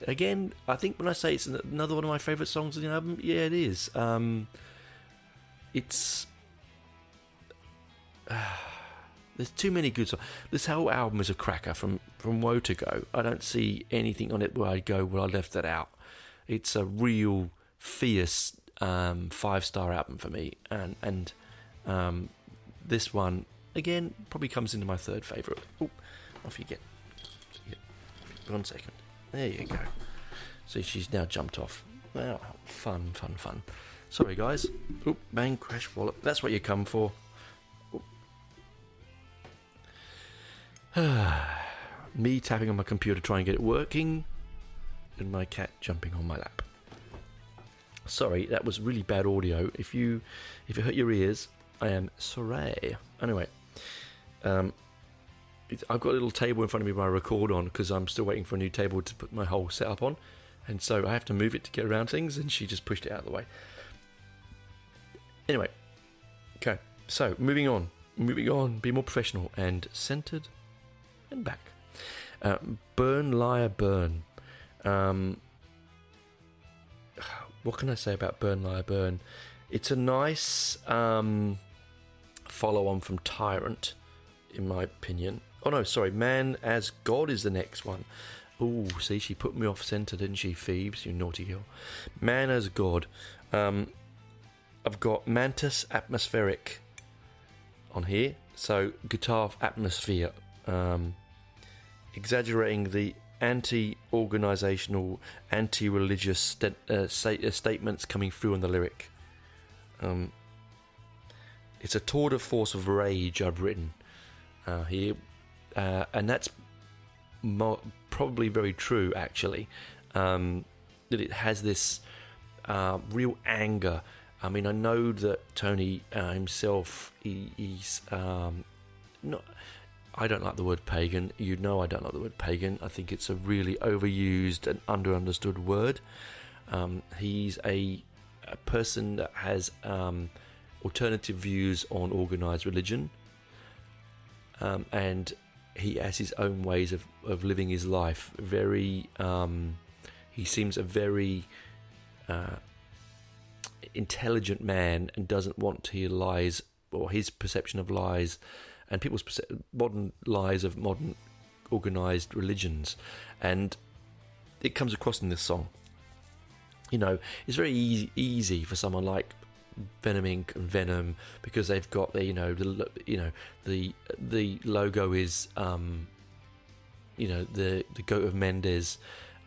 again, I think when I say it's another one of my favourite songs of the album, yeah, it is. Um, it's (sighs) there's too many good songs. This whole album is a cracker from from Woe to Go. I don't see anything on it where I'd go, well, I left that out. It's a real fierce um, five star album for me, and and um, this one again probably comes into my third favourite. Oh, off you get. One second. There you go. See, she's now jumped off. Well, fun, fun, fun. Sorry, guys. Oop, bang, crash, wallet. That's what you come for. (sighs) Me tapping on my computer trying to get it working, and my cat jumping on my lap. Sorry, that was really bad audio. If you if it hurt your ears, I am sorry. Anyway, um, I've got a little table in front of me where I record on because I'm still waiting for a new table to put my whole setup on, and so I have to move it to get around things. And she just pushed it out of the way. Anyway, okay. So moving on, moving on. Be more professional and centered and back. Uh, burn, liar, burn. Um, (sighs) what can I say about Burn, Liar, Burn? It's a nice um, follow on from Tyrant, in my opinion. Oh no, sorry, Man as God is the next one. Oh, see, she put me off centre, didn't she, Phoebes, you naughty girl? Man as God. Um, I've got Mantas Atmospheric on here. So, guitar atmosphere. Um, exaggerating the anti organizational, anti religious st- uh, uh, statements coming through in the lyric. Um, it's a tour de force of rage I've written uh, here, uh, and that's mo- probably very true actually. Um, that it has this uh, real anger. I mean, I know that Tony himself, he, he's um, not I don't like the word pagan. You know I don't like the word pagan. I think it's a really overused and underunderstood word. Um, he's a, a, person that has um, alternative views on organized religion. Um, and he has his own ways of, of living his life. Very, um, he seems a very uh, intelligent man and doesn't want to hear lies or his perception of lies and people's modern lies of modern organized religions, and it comes across in this song. You know, it's very easy, easy for someone like Venom Inc. and Venom because they've got the you know the you know the the logo is um, you know the the goat of Mendes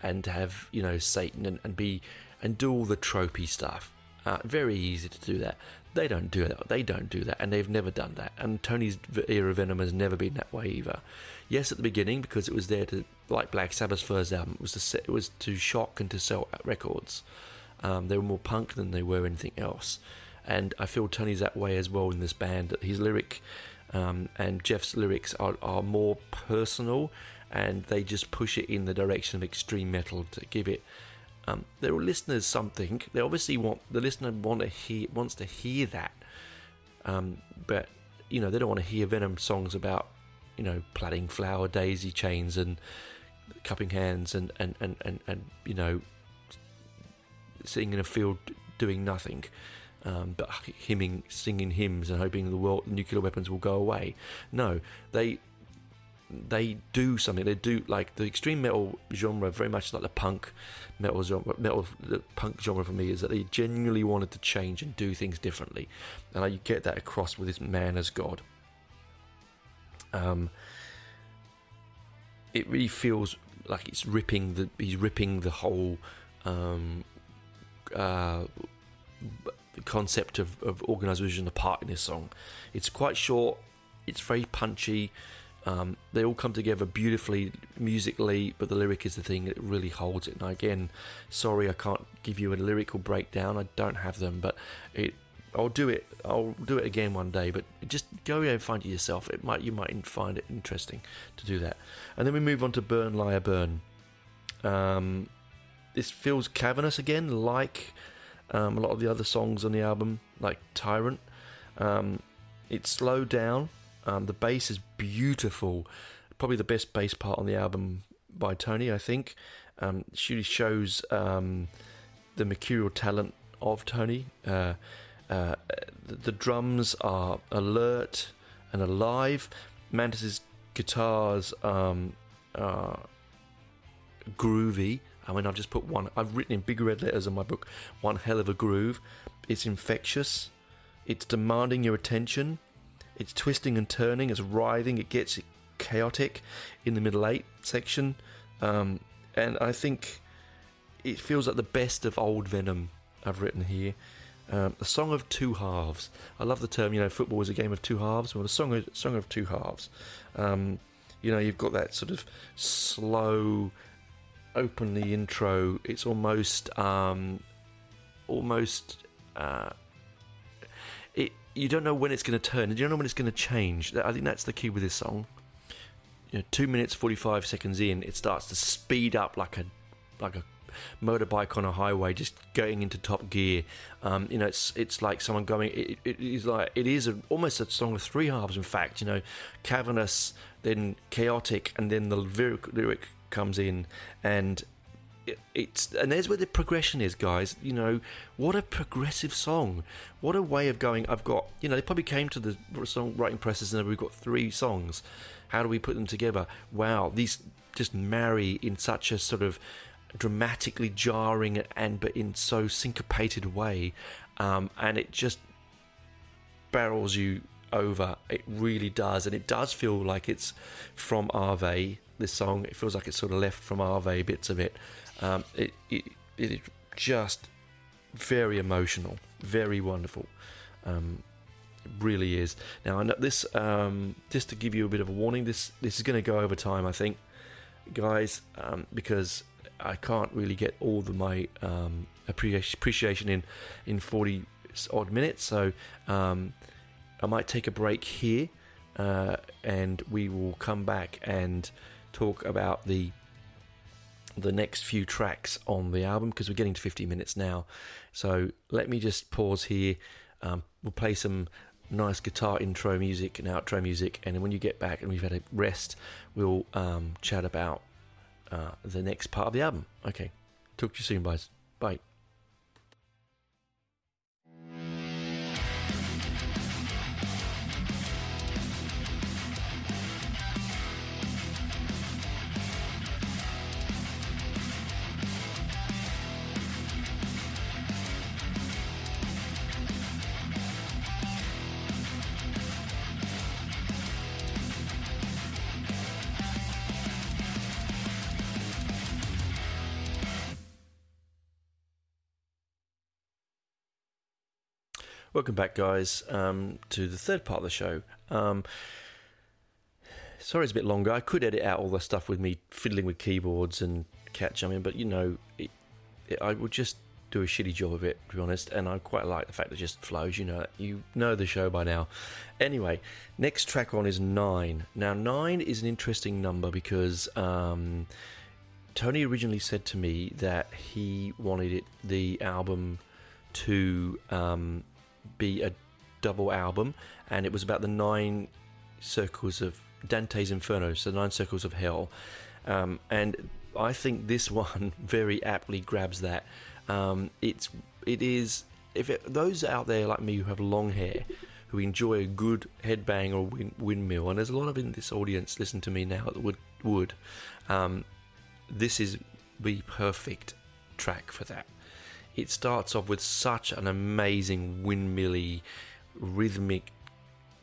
and to have you know Satan and, and be and do all the tropey stuff. Uh, very easy to do that. They don't do that. They don't do that, and they've never done that. And Tony's era of Venom has never been that way either. Yes, at the beginning because it was there to like Black Sabbath's first album it was to it was to shock and to sell records. Um, they were more punk than they were anything else, and I feel Tony's that way as well in this band. That his lyric um, and Jeff's lyrics are, are more personal, and they just push it in the direction of extreme metal to give it um, there are listeners something. They obviously want the listener want to hear wants to hear that, um, but you know they don't want to hear Venom songs about you know plaiting flower daisy chains and cupping hands and and and and, and you know sitting in a field doing nothing. Um, but hymning, singing hymns and hoping the world nuclear weapons will go away. No, they they do something. They do like the extreme metal genre, very much like the punk metal genre. Metal the punk genre for me is that they genuinely wanted to change and do things differently, and I get that across with this man as God. Um, it really feels like it's ripping the he's ripping the whole um, uh, concept of, of organisation apart in this song. It's quite short. It's very punchy. Um, they all come together beautifully musically, but the lyric is the thing that really holds it. And again, sorry I can't give you a lyrical breakdown. I don't have them, but it. I'll do it. I'll do it again one day. But just go and find it yourself. It might you might find it interesting to do that. And then we move on to Burn Liar Burn. Um, this feels cavernous again, like um, a lot of the other songs on the album, like Tyrant. Um, it's slowed down um, the bass is beautiful, probably the best bass part on the album by Tony, I think. Um, she shows um, the mercurial talent of Tony. Uh, uh, the, the, drums are alert, and alive. Mantas's guitars um, are groovy. I mean, I've just put one. I've written in big red letters in my book. One hell of a groove. It's infectious. It's demanding your attention. It's twisting and turning. It's writhing. It gets chaotic in the middle eight section, um, and I think it feels like the best of old Venom I've written here. Um, a song of two halves. I love the term. You know, football is a game of two halves. Well, a song of, song of two halves. Um, you know, you've got that sort of slow, open the intro. It's almost, um, almost. Uh, you don't know when it's going to turn. You don't know when it's going to change. I think that's the key with this song. You know, two minutes forty five seconds in, it starts to speed up like a like a motorbike on a highway, just going into top gear. Um, you know, it's it's like someone going. It, it is like it is a, almost a song of three halves. In fact, you know, cavernous, then chaotic, and then the lyric, lyric comes in, and it's and there's where the progression is, guys. You know, what a progressive song! What a way of going. I've got, you know, they probably came to the songwriting process and we've got three songs. How do we put them together? Wow, these just marry in such a sort of dramatically jarring and but in so syncopated way, um, and it just barrels you over. It really does, and it does feel like it's from Ave. This song, it feels like it's sort of left from Ave bits of it. Um, it, it it is just very emotional, very wonderful. Um, it really is. Now, I know this um, just to give you a bit of a warning. This this is going to go over time, I think, guys, um, because I can't really get all of my um, appreciation in in 40 odd minutes. So um, I might take a break here, uh, and we will come back and talk about the the next few tracks on the album because we're getting to 50 minutes now. So let me just pause here. Um, we'll play some nice guitar intro music and outro music, and then when you get back and we've had a rest, we'll um, chat about uh, the next part of the album. Okay, talk to you soon, guys. Bye. Welcome back, guys, um, to the third part of the show. Um, sorry it's a bit longer. I could edit out all the stuff with me fiddling with keyboards and cat jumping, but you know, it, it, I would just do a shitty job of it, to be honest. And I quite like the fact that it just flows. You know, you know the show by now. Anyway, next track on is nine. Now, nine is an interesting number because um, Tony originally said to me that he wanted it the album to um, be a double album, and it was about the nine circles of Dante's Inferno, so nine circles of hell. Um, and I think this (laughs) one very aptly grabs that. Um, it's it is if it, those out there like me who have long hair, who enjoy a good headbang or wind, windmill, and there's a lot of in this audience listen to me now that would would. Um, this is the perfect track for that it starts off with such an amazing windmilly rhythmic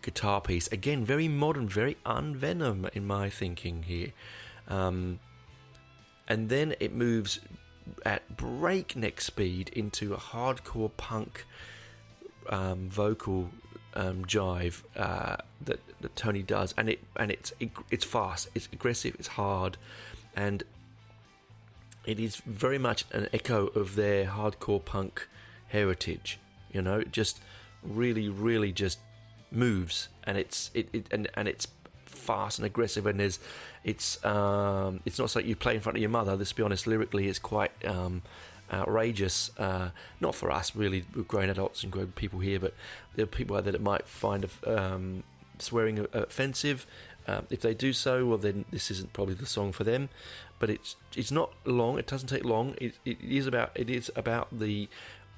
guitar piece. Again, very modern, very unvenom in my thinking here. Um, and then it moves at breakneck speed into a hardcore punk um, vocal um, jive uh, that, that Tony does, and it and it's it, it's fast, it's aggressive, it's hard, and it is very much an echo of their hardcore punk heritage. You know, it just really, really just moves, and it's it, it and and it's fast and aggressive, and there's it's um it's not like you play in front of your mother. Let's be honest, lyrically, it's quite um outrageous. Uh, not for us, really, grown adults and grown people here, but there are people that it might find um, swearing offensive. Um, if they do so, well, then this isn't probably the song for them but it's it's not long. It doesn't take long. It, it is about it is about the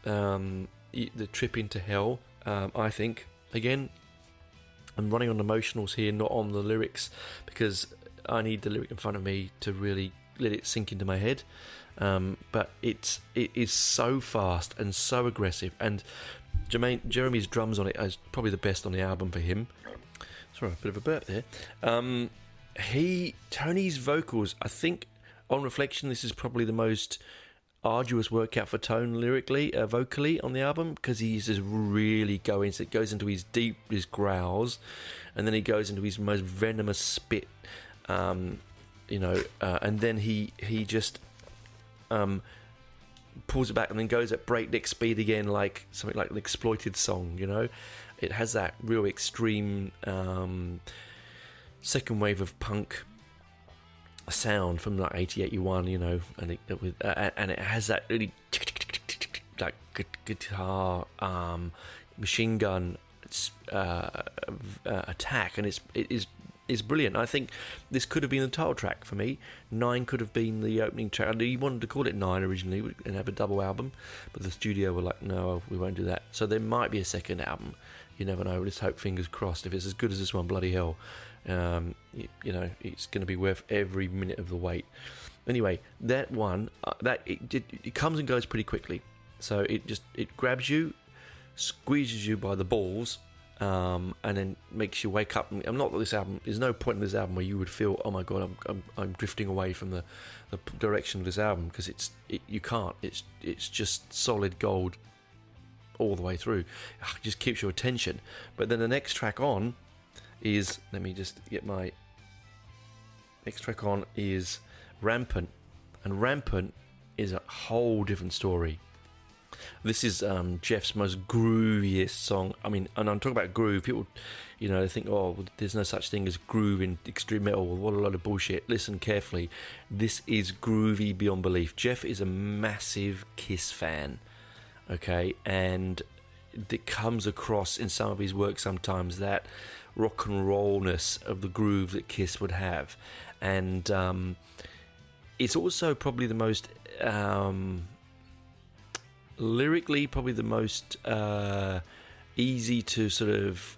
um, the trip into hell. Um, I think again, I'm running on emotionals here, not on the lyrics, because I need the lyric in front of me to really let it sink into my head. Um, but it's it is so fast and so aggressive, and Jermaine Jeramie's drums on it is probably the best on the album for him. Sorry, a bit of a burp there. Um, he Tony's vocals, I think, on reflection, this is probably the most arduous workout for Tone lyrically, uh, vocally on the album because he's just really going. So it goes into his deep, his growls, and then he goes into his most venomous spit. Um, you know, uh, and then he he just um, pulls it back and then goes at breakneck speed again, like something like an exploited song. You know, it has that real extreme um, second wave of punk sound from like 80 81 you know and it, it uh, and it has that really like guitar um, machine gun uh, uh, attack and it's it is is brilliant. I think this could have been the title track for me. Nine could have been the opening track. He wanted to call it Nine originally and have a double album, but the studio were like, no, we won't do that. So there might be a second album. You never know. Let's hope, fingers crossed. If it's as good as this one, bloody hell, um, you, you, know, it's going to be worth every minute of the wait. Anyway, that one, uh, that it, it, it comes and goes pretty quickly. So it just it grabs you, squeezes you by the balls, um, and then makes you wake up. I'm not that this album. There's no point in this album where you would feel, oh my god, I'm I'm, I'm drifting away from the, the direction of this album because it's it, you can't. It's it's just solid gold all the way through. It just keeps your attention. But then the next track on is let me just get my next track on is Rampant, and Rampant is a whole different story. This is um, Jeff's most grooviest song. I mean, and I'm talking about groove. People, you know, they think, oh, there's no such thing as groove in extreme metal. What a lot of bullshit. Listen carefully. This is groovy beyond belief. Jeff is a massive Kiss fan, okay, and it comes across in some of his work sometimes that rock and rollness of the groove that Kiss would have, and um, it's also probably the most um, lyrically probably the most uh, easy to sort of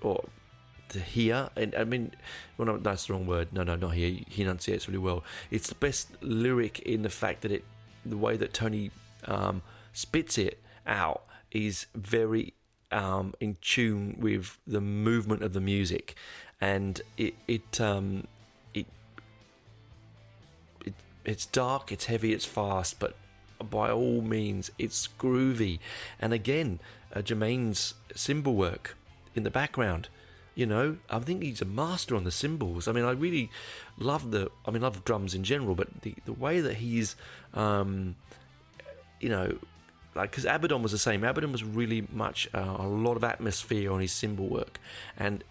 or to hear. And I mean, well, no, that's the wrong word. No, no, not here. He enunciates really well. It's the best lyric in the fact that it, the way that Tony um, spits it out is very um, in tune with the movement of the music, and it it um, it, it it's dark, it's heavy, it's fast, but by all means, it's groovy. And again, uh, Jermaine's cymbal work in the background. You know, I think he's a master on the cymbals. I mean, I really love the. I mean, love drums in general, but the the way that he's, um, you know, like because Abaddon was the same. Abaddon was really much uh, a lot of atmosphere on his cymbal work, and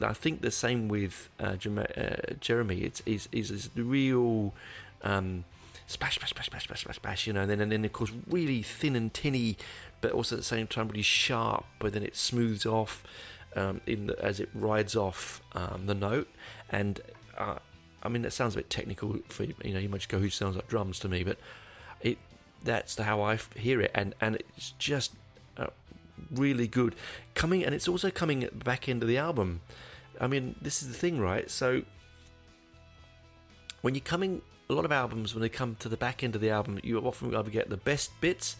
I think the same with uh, uh Jeramie. It's is is real. Um, splash, splash, splash, splash, splash, splash, splash, you know, and then, and then of course really thin and tinny, but also at the same time really sharp, but then it smooths off um, in the, as it rides off um, the note. And uh, I mean, that sounds a bit technical for you know, you might just go, who sounds like drums to me, but it that's how I hear it, and and it's just uh, really good coming, and it's also coming at the back end of the album. I mean, this is the thing, right? So when you're coming a lot of albums when they come to the back end of the album, you often either get the best bits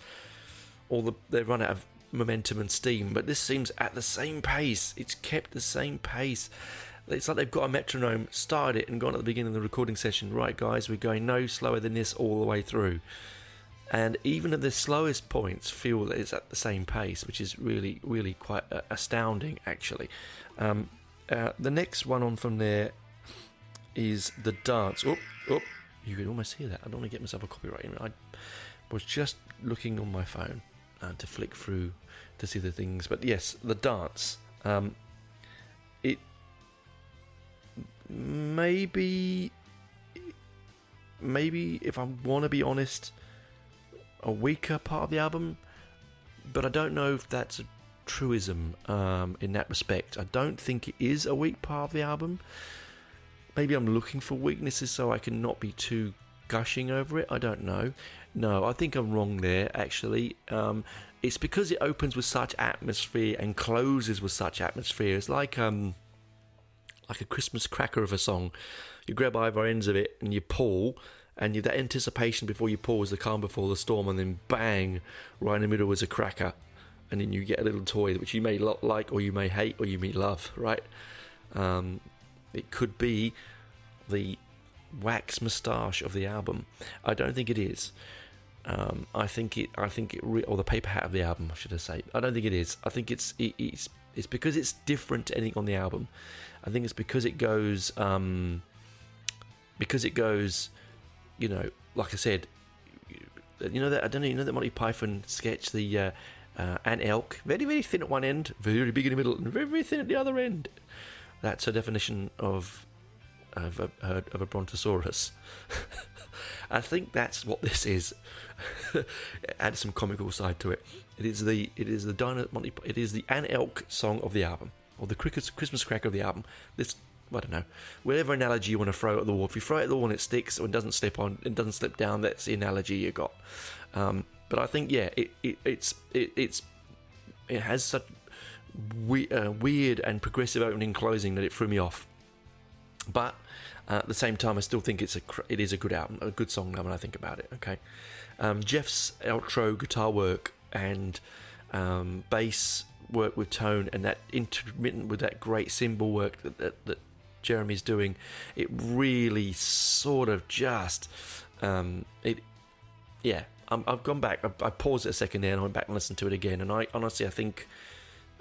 or the, they run out of momentum and steam. But this seems at the same pace. It's kept the same pace. It's like they've got a metronome, started it, and gone at the beginning of the recording session. Right, guys, we're going no slower than this all the way through. And even at the slowest points, feel that it's at the same pace, which is really, really quite uh, astounding, actually. Um, uh, the next one on from there is the dance. Oh, oh, you could almost hear that. I don't want to get myself a copyright. I was just looking on my phone uh, to flick through to see the things. But yes, the dance. Um, it maybe, maybe if I want to be honest, a weaker part of the album. But I don't know if that's a truism um, in that respect. I don't think it is a weak part of the album maybe I'm looking for weaknesses so I can not be too gushing over it. I don't know. No, I think I'm wrong there. Actually, um, it's because it opens with such atmosphere and closes with such atmosphere. It's like um, like a Christmas cracker of a song. You grab either ends of it and you pull, and you, that anticipation before you pull is the calm before the storm, and then bang, right in the middle is a cracker, and then you get a little toy which you may like or you may hate or you may love. Right? Um, it could be the wax moustache of the album. I don't think it is. Um, I think it. I think it. Re- or the paper hat of the album, should I say? I don't think it is. I think it's. It, it's. It's because it's different to anything on the album. I think it's because it goes. Um, because it goes. You know, like I said. You know that I don't know. You know that Monty Python sketch, the uh, uh, Anne Elk, very very thin at one end, very big in the middle, and very very thin at the other end. That's her definition of of a, of a brontosaurus. (laughs) I think that's what this is. (laughs) Add some comical side to it. It is the it is the Dino Monty, it is the Anne Elk song of the album, or the Cricket's Christmas cracker of the album. This I don't know. Whatever analogy you want to throw at the wall. If you throw it at the wall and it sticks or it doesn't slip on, it doesn't slip down. That's the analogy you got. Um, but I think yeah, it, it it's it, it's it has such we, uh, weird and progressive opening closing that it threw me off. But uh, at the same time, I still think it's a it is a good album, a good song when I think about it. Okay, um, Jeff's outro guitar work and um, bass work with tone and that intermittent with that great cymbal work that, that, that Jeramie's doing, it really sort of just um, it. Yeah, i have gone back. I, I, paused it a second there and I went back and listened to it again. And I honestly, I think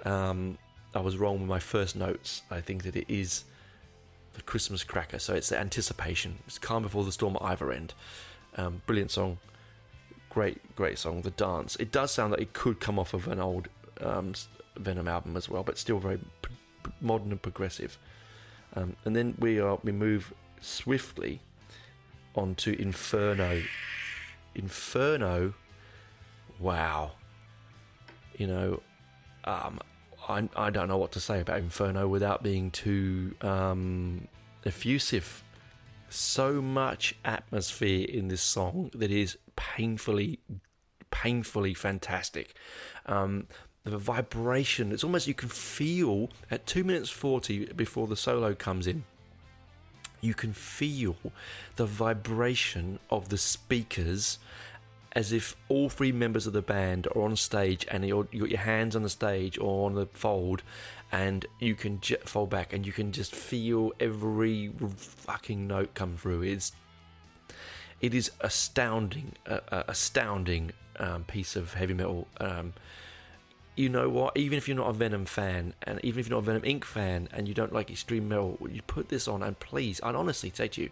um, I was wrong with my first notes. I think that it is the Christmas cracker. So it's the anticipation. It's calm before the storm at either end. Um, brilliant song. Great, great song. The dance. It does sound like it could come off of an old um, Venom album as well, but still very p- modern and progressive. Um, and then we are we move swiftly onto Inferno. Inferno. Wow. You know, um, I, I don't know what to say about Inferno without being too um, effusive. So much atmosphere in this song that is painfully, painfully fantastic. Um, the vibration, it's almost you can feel at 2 minutes 40 before the solo comes in, you can feel the vibration of the speakers as if all three members of the band are on stage and you're, you got your hands on the stage or on the fold and you can j- fold back and you can just feel every fucking note come through. It's it is astounding uh, uh, astounding um, piece of heavy metal. Um, you know what? Even if you're not a venom fan and even if you're not a venom inc fan and you don't like extreme metal you put this on and please i'd honestly to you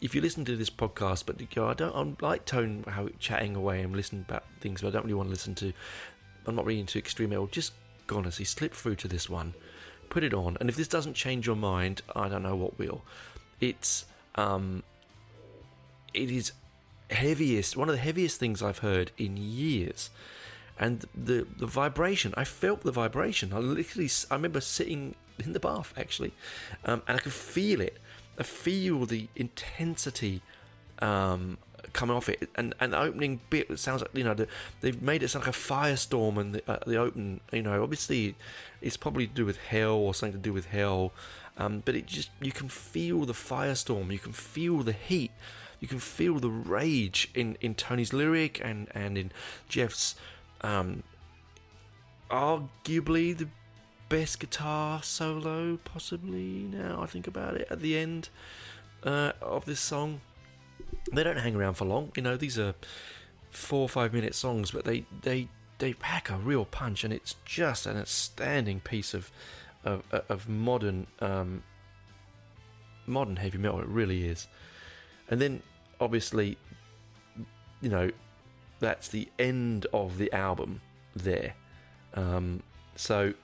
if you listen to this podcast, but you go, I don't, I like tone how chatting away and listening about things, but I don't really want to listen to. I'm not really into extreme metal. Just honestly, slip through to this one, put it on, and if this doesn't change your mind, I don't know what will. It's um, it is heaviest, one of the heaviest things I've heard in years. And the the vibration, I felt the vibration. I literally, I remember sitting in the bath actually, um, and I could feel it feel the intensity um, coming off it, and the opening bit it sounds like you know the, they've made it sound like a firestorm, and the, uh, the open you know obviously it's probably to do with hell or something to do with hell, um, but it just you can feel the firestorm, you can feel the heat, you can feel the rage in in Tony's lyric and and in Jeff's um, arguably the best guitar solo, possibly. Now I think about it, at the end uh, of this song, they don't hang around for long. You know, these are four or five minute songs, but they they they pack a real punch, and it's just an outstanding piece of of, of modern um, modern heavy metal. It really is. And then, obviously, you know, that's the end of the album there. Um, so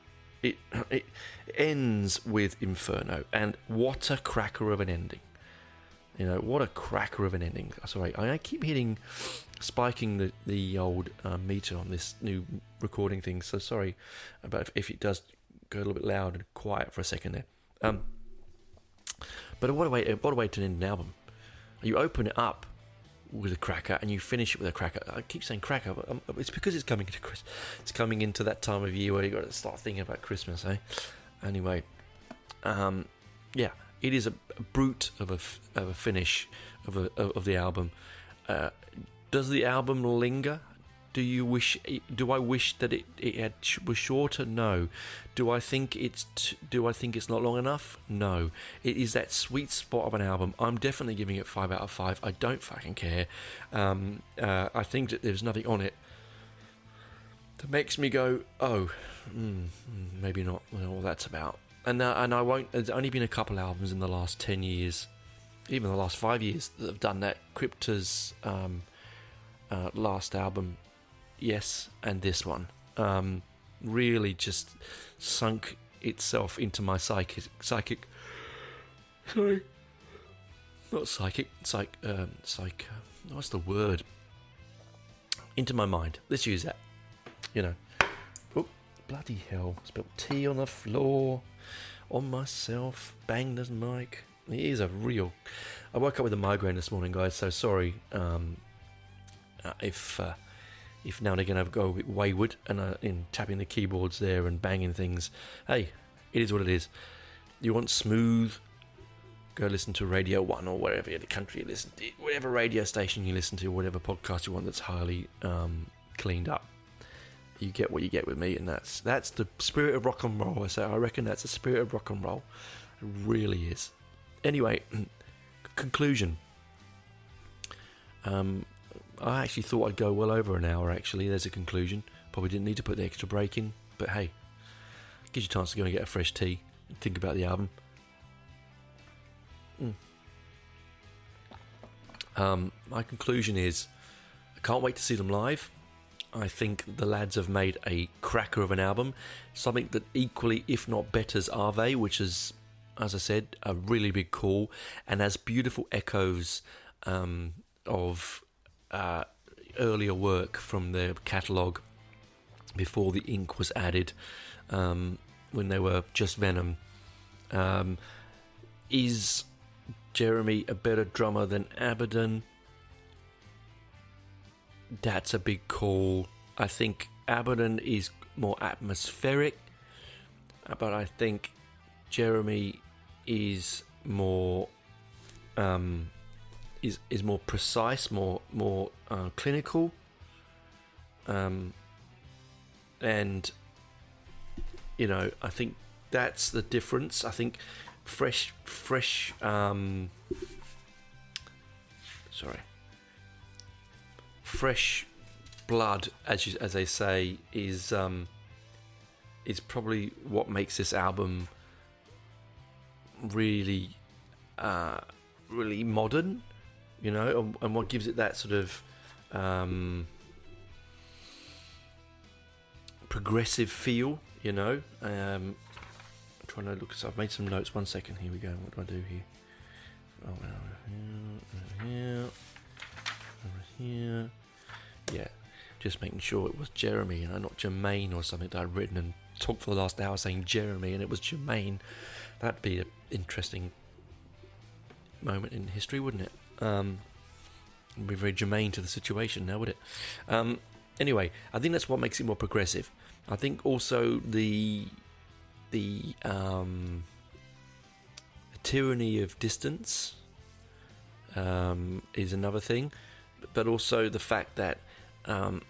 it it ends with Inferno, and what a cracker of an ending! You know, what a cracker of an ending. Sorry, I keep hitting, spiking the the old uh, meter on this new recording thing. So sorry about if, if, it does go a little bit loud and quiet for a second there. Um, but what a way! What a way to end an album. You open it up with a cracker and you finish it with a cracker. I keep saying cracker, but um, it's because it's coming into Chris. It's coming into that time of year where you got to start thinking about Christmas, eh? Anyway, um, yeah, it is a, a brute of a of a finish of a of the album. Uh, does the album linger? Do you wish? Do I wish that it, it had, was shorter? No. Do I think it's t- Do I think it's not long enough? No. It is that sweet spot of an album. I'm definitely giving it five out of five. I don't fucking care. Um, uh, I think that there's nothing on it that makes me go, oh, mm, maybe not. Well, that's about. And uh, and I won't. There's only been a couple albums in the last ten years, even the last five years that have done that. Crypta's um, uh, last album yes, and this one um, really just sunk itself into my psychic. Psychic. Sorry, not psychic. Psych. Um, psych. Uh, what's the word? Into my mind. Let's use that. You know. Oh, bloody hell! Spilled tea on the floor. On myself. Banged the mic. It is a real. I woke up with a migraine this morning, guys. So sorry um, uh, if uh, if now and again I go a bit wayward and uh, in tapping the keyboards there and banging things, hey, it is what it is. You want smooth? Go listen to Radio One or wherever the country you listen to, whatever radio station you listen to, whatever podcast you want that's highly um, cleaned up. You get what you get with me, and that's that's the spirit of rock and roll. I say I reckon that's the spirit of rock and roll. It really is. Anyway, (clears throat) conclusion. Um, I actually thought I'd go well over an hour. Actually, there's a conclusion. Probably didn't need to put the extra break in, but hey, gives you a chance to go and get a fresh tea and think about the album. Mm. Um, my conclusion is, I can't wait to see them live. I think the lads have made a cracker of an album, something that equally, if not betters Ave, which is, as I said, a really big call and has beautiful echoes um, of uh, earlier work from their catalogue before the ink was added um, when they were just Venom. Um, is Jeramie a better drummer than Abaddon? That's a big call. I think Abaddon is more atmospheric, but I think Jeramie is more um, is is more precise, more more uh, clinical, um, and you know I think that's the difference. I think fresh fresh um, sorry. Fresh blood, as you, as they say, is um, is probably what makes this album really uh, really modern you know, and, and what gives it that sort of um, progressive feel, you know. Um, I'm trying to look. So I've made some notes. One second. Here we go. What do I do here? Oh, over here, over here, over here. Yeah, just making sure it was Jeramie and not Jermaine or something that I'd written and talked for the last hour saying Jeramie and it was Jermaine. That'd be an interesting moment in history, wouldn't it? Um, would be very germane to the situation now, would it? Um, anyway, I think that's what makes it more progressive. I think also the the, um, tyranny of distance um, is another thing, but also the fact that um,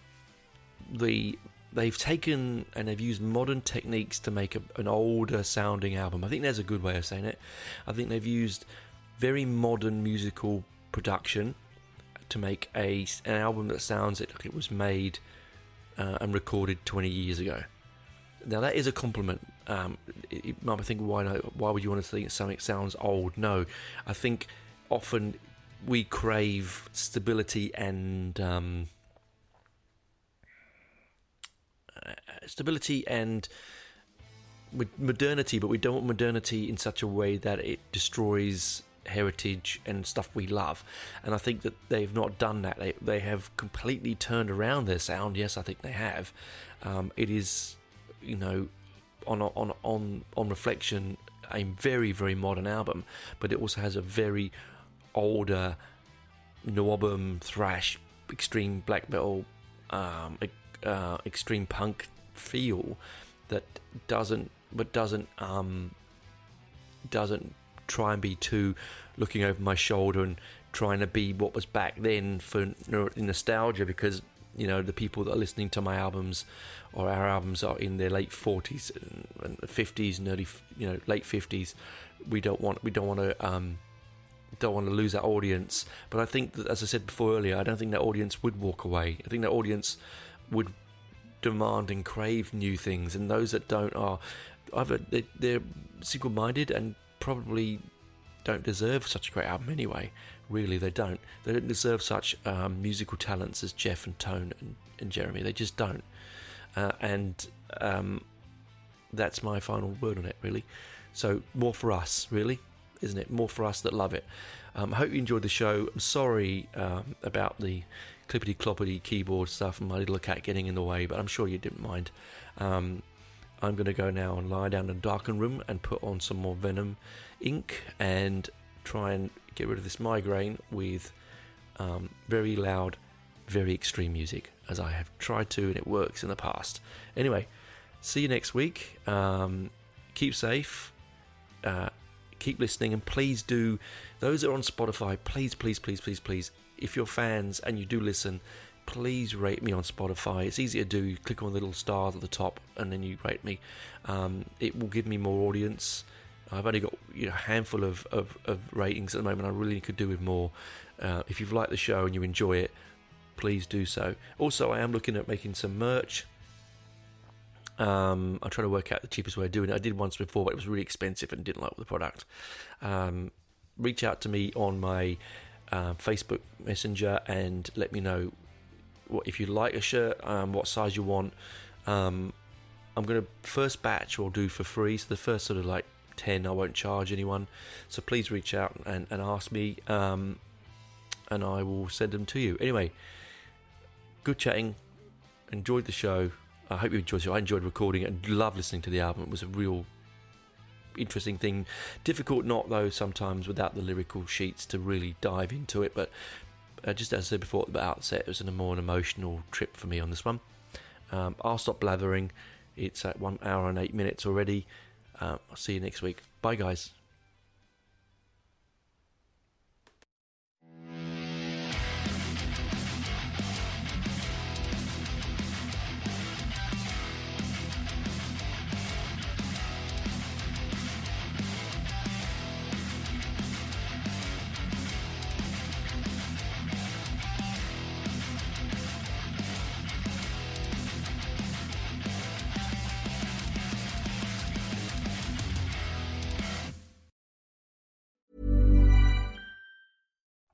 the they've taken and they've used modern techniques to make a, an older sounding album. I think there's a good way of saying it. I think they've used very modern musical production to make a an album that sounds like it was made uh, and recorded 20 years ago. Now that is a compliment. Um, you might think, why why would you want to think something sounds old? No, I think often we crave stability and um, uh, stability and modernity, but we don't want modernity in such a way that it destroys heritage and stuff we love. And I think that they've not done that. They they have completely turned around their sound. Yes, I think they have. Um, it is, you know, on on on on reflection, a very very modern album, but it also has a very older NWOBHM, thrash, extreme black metal, um, uh, extreme punk feel that doesn't, but doesn't, um, doesn't try and be too looking over my shoulder and trying to be what was back then for nostalgia because you know the people that are listening to my albums or our albums are in their late 40s and 50s and early you know late 50s we don't want we don't want to um, don't want to lose that audience. But i think that as i said before earlier i don't think that audience would walk away. I think that audience would demand and crave new things. And those that don't are either they're single-minded and probably don't deserve such a great album anyway. Really they don't. They don't deserve such um, musical talents as jeff and tone and, and jeramie. They just don't. Uh, and um, that's my final word on it really. So more for us really isn't it? More for us that love it. Um, i hope you enjoyed the show. I'm sorry um, about the clippity cloppity keyboard stuff and my little cat getting in the way but i'm sure you didn't mind. Um, i'm going to go now and lie down in a darkened room and put on some more venom ink and try and get rid of this migraine with um, very loud, very extreme music, as I have tried to and it works in the past. Anyway, see you next week. Um, keep safe. Uh, keep listening and please do those that are on spotify please please please please please if you're fans and you do listen please rate me on spotify it's easy to do you click on the little stars at the top and then you rate me um, it will give me more audience I've only got you know, a handful of, of, of, ratings at the moment. I really could do with more. Uh, if you've liked the show and you enjoy it, please do so. Also, I am looking at making some merch. Um, I'm trying to work out the cheapest way of doing it. I did once before, but it was really expensive and didn't like the product. Um, reach out to me on my uh, Facebook Messenger and let me know if you like a shirt, um, what size you want. Um, I'm to first batch will do for free. So the first sort of like 10 i won't charge anyone. So please reach out and, and ask me um, and i will send them to you. Anyway good chatting. Enjoyed the show. I hope you enjoyed show. I enjoyed recording it and love listening to the album. It was a real interesting thing. Difficult not though sometimes without the lyrical sheets to really dive into it but uh, just as i said before at the outset it was a more an emotional trip for me on this one um, i'll stop blathering it's at one hour and eight minutes already uh, I'll see you next week. Bye, guys.